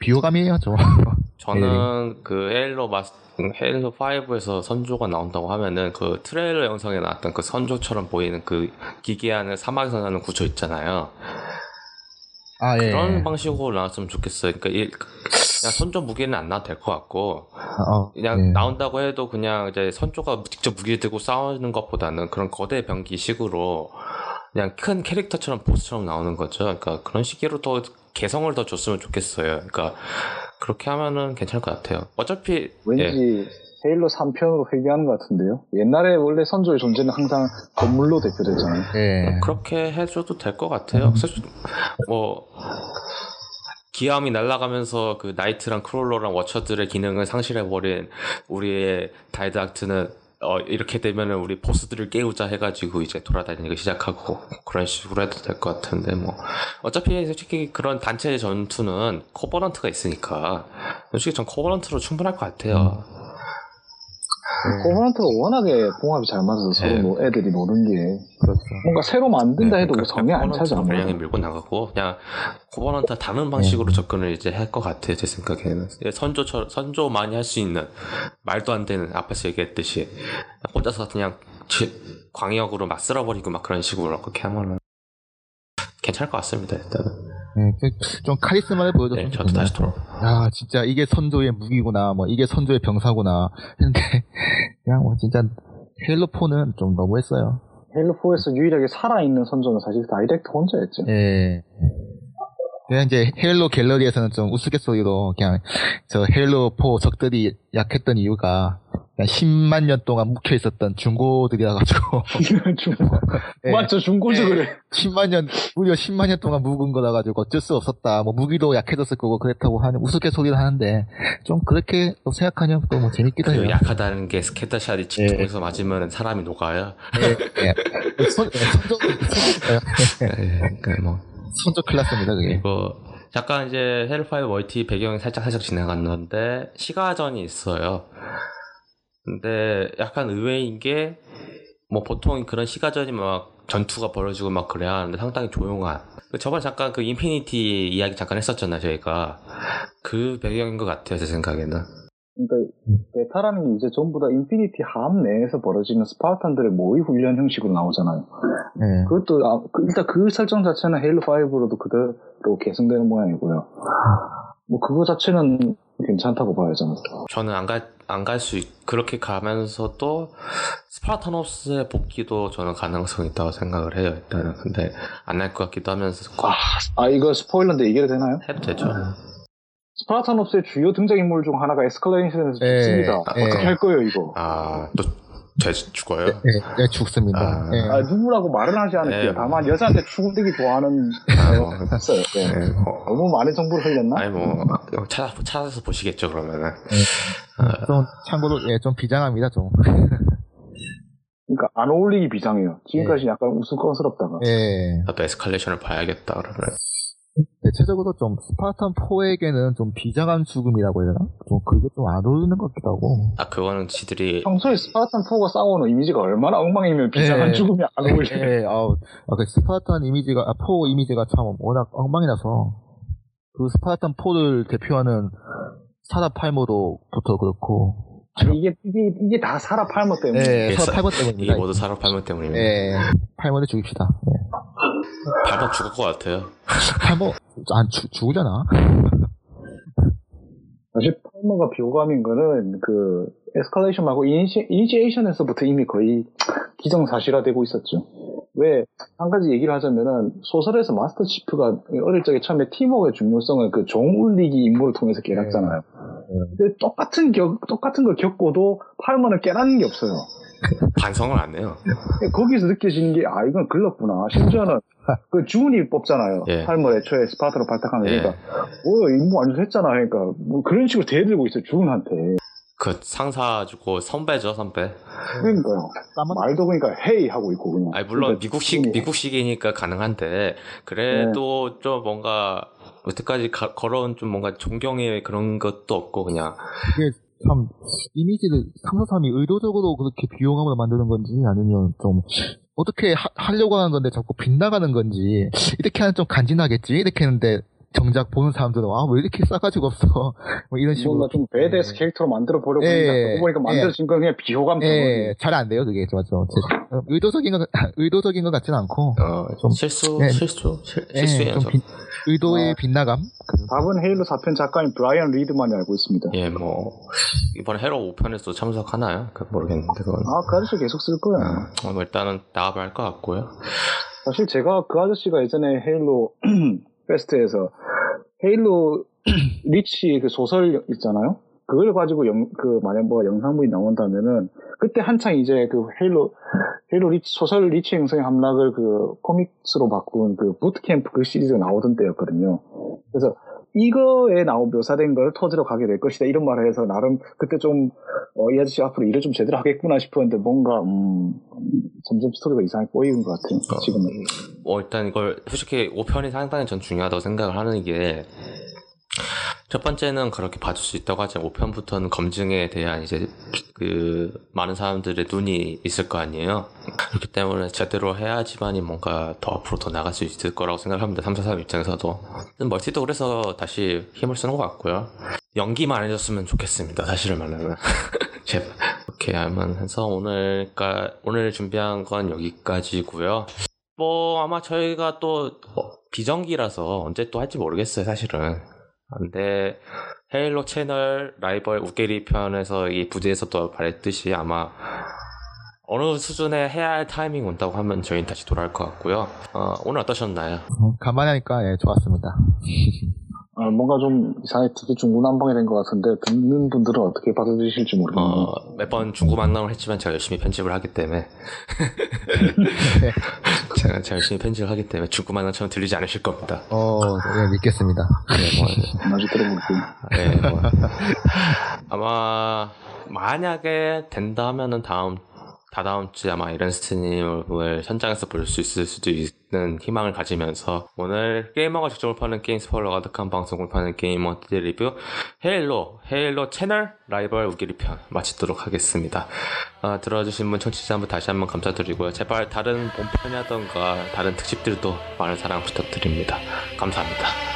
비호감이에요 좀. [laughs] 저는 그 헤일로 마스 헤일로 5에서 선조가 나온다고 하면은 그 트레일러 영상에 나왔던 그 선조처럼 보이는 그 기괴한 사막에서 나는 구조 있잖아요. 아 예. 그런 방식으로 나왔으면 좋겠어요. 그러니까 이- 그냥 선조 무기는 안 나와도 될 것 같고 어, 그냥 예. 나온다고 해도 그냥 이제 선조가 직접 무기 들고 싸우는 것보다는 그런 거대 병기식으로 그냥 큰 캐릭터처럼 보스처럼 나오는 거죠. 그러니까 그런 식으로 더 개성을 더 줬으면 좋겠어요. 그러니까 그렇게 하면은 괜찮을 것 같아요. 어차피 예. 왠지 헤일로 3편으로 회귀하는 것 같은데요. 옛날에 원래 선조의 존재는 항상 건물로 대표됐잖아요. 예. 그렇게 해줘도 될 것 같아요. 사실 뭐 기암이 날아가면서 그 나이트랑 크롤러랑 워처들의 기능을 상실해버린 우리의 다이드악트는 어, 이렇게 되면은 우리 보스들을 깨우자 해가지고 이제 돌아다니기 시작하고 그런 식으로 해도 될 것 같은데 뭐 어차피 솔직히 그런 단체 전투는 코버넌트가 있으니까 솔직히 전 코버넌트로 충분할 것 같아요. 코버넌트가 워낙에 궁합이 잘 맞아서 서로 네. 노- 애들이 노는 게 그렇죠. 뭔가 새로 만든다 해도 그러니까 성에 안 차지 아무래도. 분량이 밀고 나가고 그냥 코버넌트 다른 방식으로 접근을 이제 할 것 같아요 제 생각에는 예, 선조처럼 선조 많이 할 수 있는 말도 안 되는 앞에서 얘기했듯이 혼자서 그냥 지- 광역으로 막 쓸어버리고 막 그런 식으로 그렇게 하면은 괜찮을 것 같습니다 일단은 예, 그- 좀 카리스마를 보여줬으면 네, 저도. 다시 돌아 야, 진짜 이게 선조의 무기구나, 뭐 이게 선조의 병사구나 [laughs] 했는데 그냥 뭐 진짜 헤일로 4는 좀 너무했어요. 헤일로 4에서 유일하게 살아있는 선조는 사실 다이댁트 혼자였죠. 예. 그냥 이제 헤일로 갤러리에서는 좀 우스갯소리로 그냥 저 헤일로 4 적들이 약했던 이유가 10만 년 동안 묵혀 있었던 중고들이라 가지고 [laughs] 중고. 예. 맞죠, 중고죠, 그래. 10만 년 무려 10만 년 동안 묵은 거라 가지고 어쩔 수 없었다. 뭐 무기도 약해졌을 거고 그렇다고 하는 우스갯소리를 하는데 좀 그렇게 또 생각하면 또 뭐 재밌기도 그 해요. 약하다는 게 Scattershot이 직통에서 맞으면 사람이 녹아요 예, 예. 선, 예, 선조, 선조, 예, 그러니까 뭐 선조 클래스입니다, 그게. 그리고 잠깐 이제 헬파이어 멀티 배경이 살짝 살짝 지나갔는데 시가전이 있어요. 근데 약간 의외인 게 뭐 보통 그런 시가전이 막 전투가 벌어지고 막 그래야 하는데 상당히 조용한. 그 저번에 잠깐 그 인피니티 이야기 잠깐 했었잖아요 저희가 그 배경인 것 같아요 제 생각에는. 그러니까 베타라는 게 이제 전부 다 인피니티 함 내에서 벌어지는 스파르탄들의 모의 훈련 형식으로 나오잖아요. 예. 그것도 아, 그- 일단 그 설정 자체는 헤일로 5로도 그대로 개성되는 모양이고요. 뭐 그거 자체는 괜찮다고 봐요 저는. 저는 안갈 안 갈 수 그렇게 가면서도 스파르타노스의 복귀도 저는 가능성이 있다고 생각을 해요 일단은 근데 안할것 같기도 하면서 꼭아 이거 스포일러인데 얘기해도 되나요? 해도 되죠. 스파르타노스의 주요 등장인물 중 하나가 에스컬레이션에서 예, 죽습니다. 예. 어떻게 할 거예요 이거? 아또 제 죽어요? 예, 예, 죽습니다. 아. 예. 아, 누구라고 말은 하지 않을게요. 네. 다만 여자한테 추궁되기 좋아하는 아, 뭐, 있어요. 네. 네, 뭐, 너무 많은 정보를 흘렸나? 아니 뭐 찾아 찾아서 보시겠죠 그러면은. 좀, 참고로, 예, 좀 비장합니다, 좀. 그러니까 안 어울리기 비장해요. 지금까지 약간 우스꽝스럽다가. 예. 나도 에스컬레이션을 봐야겠다 그러면. 대체적으로 좀, 스파르탄 4에게는 좀 비장한 죽음이라고 해야 되나? 좀, 그게 좀 안 어울리는 것 같기도 하고. 아 그거는 지들이 평소에 스파르탄 4가 싸우는 이미지가 얼마나 엉망이면 비장한 예. 죽음이 안 어울려요. 예, 아우, 아, 그 스파르탄 이미지가, 아, 4 이미지가 참 워낙 엉망이라서, 그 스파르탄 4를 대표하는 사라 팔머도부터 그렇고, 이게, 이게, 이게 다 사라 팔머 때문에. 예, 이게 사라 사- 팔머 이게 때문입니다. 모두 사라 팔머 때문입니다. 예, 팔머를 죽입시다. 예. 밟아 죽을 것 같아요. 팔머, 안, 죽, 죽으려나? 사실 팔머가 비호감인 거는 그 에스컬레이션 말고 이니시, 이니시에이션에서부터 이미 거의 기정사실화되고 있었죠. 왜, 한 가지 얘기를 하자면은 소설에서 마스터 치프가 어릴 적에 처음에 팀워크의 중요성을 그 종 울리기 임무를 통해서 깨닫잖아요. 근데 똑같은 격, 똑같은 걸 겪고도 팔머는 깨닫는 게 없어요. [laughs] 반성을 안 해요. 거기서 느껴지는 게, 아, 이건 글렀구나. 심지어는, [laughs] 그, 준이 뽑잖아요. 예. 팔머 애초에 스파르탄으로 발탁하는 예. 그러니까, 뭐, 임무 완전 했잖아. 그러니까, 뭐, 그런 식으로 대들고 있어요, 주운한테. 그 상사 주고 선배죠 선배. 그러니까요. 말도 그러니까 헤이 하고 있고 그냥. 아니 물론 그러니까 미국식 좀- 미국식이니까 가능한데 그래도 네. 좀 뭔가 여태까지 가- 걸어온 좀 뭔가 존경의 그런 것도 없고 그냥 참 이미지를 상사삼이 의도적으로 그렇게 비용함으로 만드는 건지 아니면 좀 어떻게 하, 하려고 하는 건데 자꾸 빗나가는 건지 이렇게 하면 좀 간지나겠지 이렇게 했는데 정작 보는 사람들은 아 왜 이렇게 싸가지가 없어 [laughs] 뭐 이런 식으로 뭔가 좀 배드에스 캐릭터로 만들어 보려고 예, 했는데 그러고 보니까 예. 만들어진 건 그냥 비호감. 예, 잘안 돼요 그게 맞죠 제- 의도적인 것 [laughs] 의도적인 것 같지는 않고 어, 좀 실수 예. 실수 실, 예, 실수예요. 좀 저. 빗- 의도의 아. 빗나감 그- 답은 헤일로 4편 작가인 브라이언 리드만이 알고 있습니다. 예, 뭐 이번 헤로 5편에서 참석하나요? 그 모르겠는데 그건. 아, 그 아저씨 계속 쓸 거야. 어, 뭐 일단은 나와봐야 할 것 같고요. 사실 제가 그 아저씨가 예전에 헤일로 [clears throat] 페스트에서 헤일로 [clears throat] 리치 그 소설 있잖아요. 그걸 가지고 영, 그 만약 뭐 영상물이 나온다면은 그때 한창 이제 그 헤일로 헤일로 리치 소설 리치 행성의 함락을 그 코믹스로 바꾼 그 부트캠프 그 시리즈가 나오던 때였거든요. 그래서 이거에 나온 묘사된 걸 터지러 가게 될 것이다 이런 말을 해서 나름 그때 좀 어, 이 아저씨 앞으로 일을 좀 제대로 하겠구나 싶었는데 뭔가 음, 점점 스토리가 이상하게 꼬이는 것 같아요. 지금은. 뭐 일단 이걸 솔직히 5편이 상당히 전 중요하다고 생각을 하는 게 첫 번째는 그렇게 봐줄 수 있다고 하지만 5편부터는 검증에 대한 이제 그 많은 사람들의 눈이 있을 거 아니에요. 그렇기 때문에 제대로 해야지만이 뭔가 더 앞으로 더 나갈 수 있을 거라고 생각합니다. 3, 4, 3 입장에서도. 멀티도 그래서 다시 힘을 쓰는 것 같고요. 연기만 안 해줬으면 좋겠습니다. 사실을 말하면. [laughs] 제발. 이렇게 하면 해서 오늘, 까 오늘 준비한 건 여기까지고요 뭐, 아마 저희가 또, 어, 비정기라서 언제 또 할지 모르겠어요, 사실은. 근데, 헤일로 채널 라이벌 우게리 편에서 이 부제에서도 말했듯이 아마 어느 수준에 해야 할 타이밍 온다고 하면 저희는 다시 돌아올 것 같고요. 어, 오늘 어떠셨나요? 어, 간만에 하니까 예, 좋았습니다 [laughs] 아, 뭔가 좀 이상하게 되게 중구난방이 된 것 같은데 듣는 분들은 어떻게 받아들이실지 모르겠네요. 어, 매번 중구만남을 했지만 제가 열심히 편집을 하기 때문에 [laughs] [laughs] 제가, 제가 열심히 편집을 하기 때문에 중구만남처럼 들리지 않으실 겁니다. 어 예, 믿겠습니다 네, 뭐, [laughs] 나중에 들어볼게요. 네, 뭐. 아마 만약에 된다 하면은 다음 다다음 주에 아마 이런스트님을 현장에서 볼 수 있을 수도 있는 희망을 가지면서 오늘 게이머가 직접을 파는 게임 스포일러 가득한 방송을 파는 게이머들 리뷰 헤일로 헤일로 채널 라이벌 우기리 편 마치도록 하겠습니다. 아, 들어주신 분 청취자분 다시 한번 감사드리고요. 제발 다른 본편이라던가 다른 특집들도 많은 사랑 부탁드립니다. 감사합니다.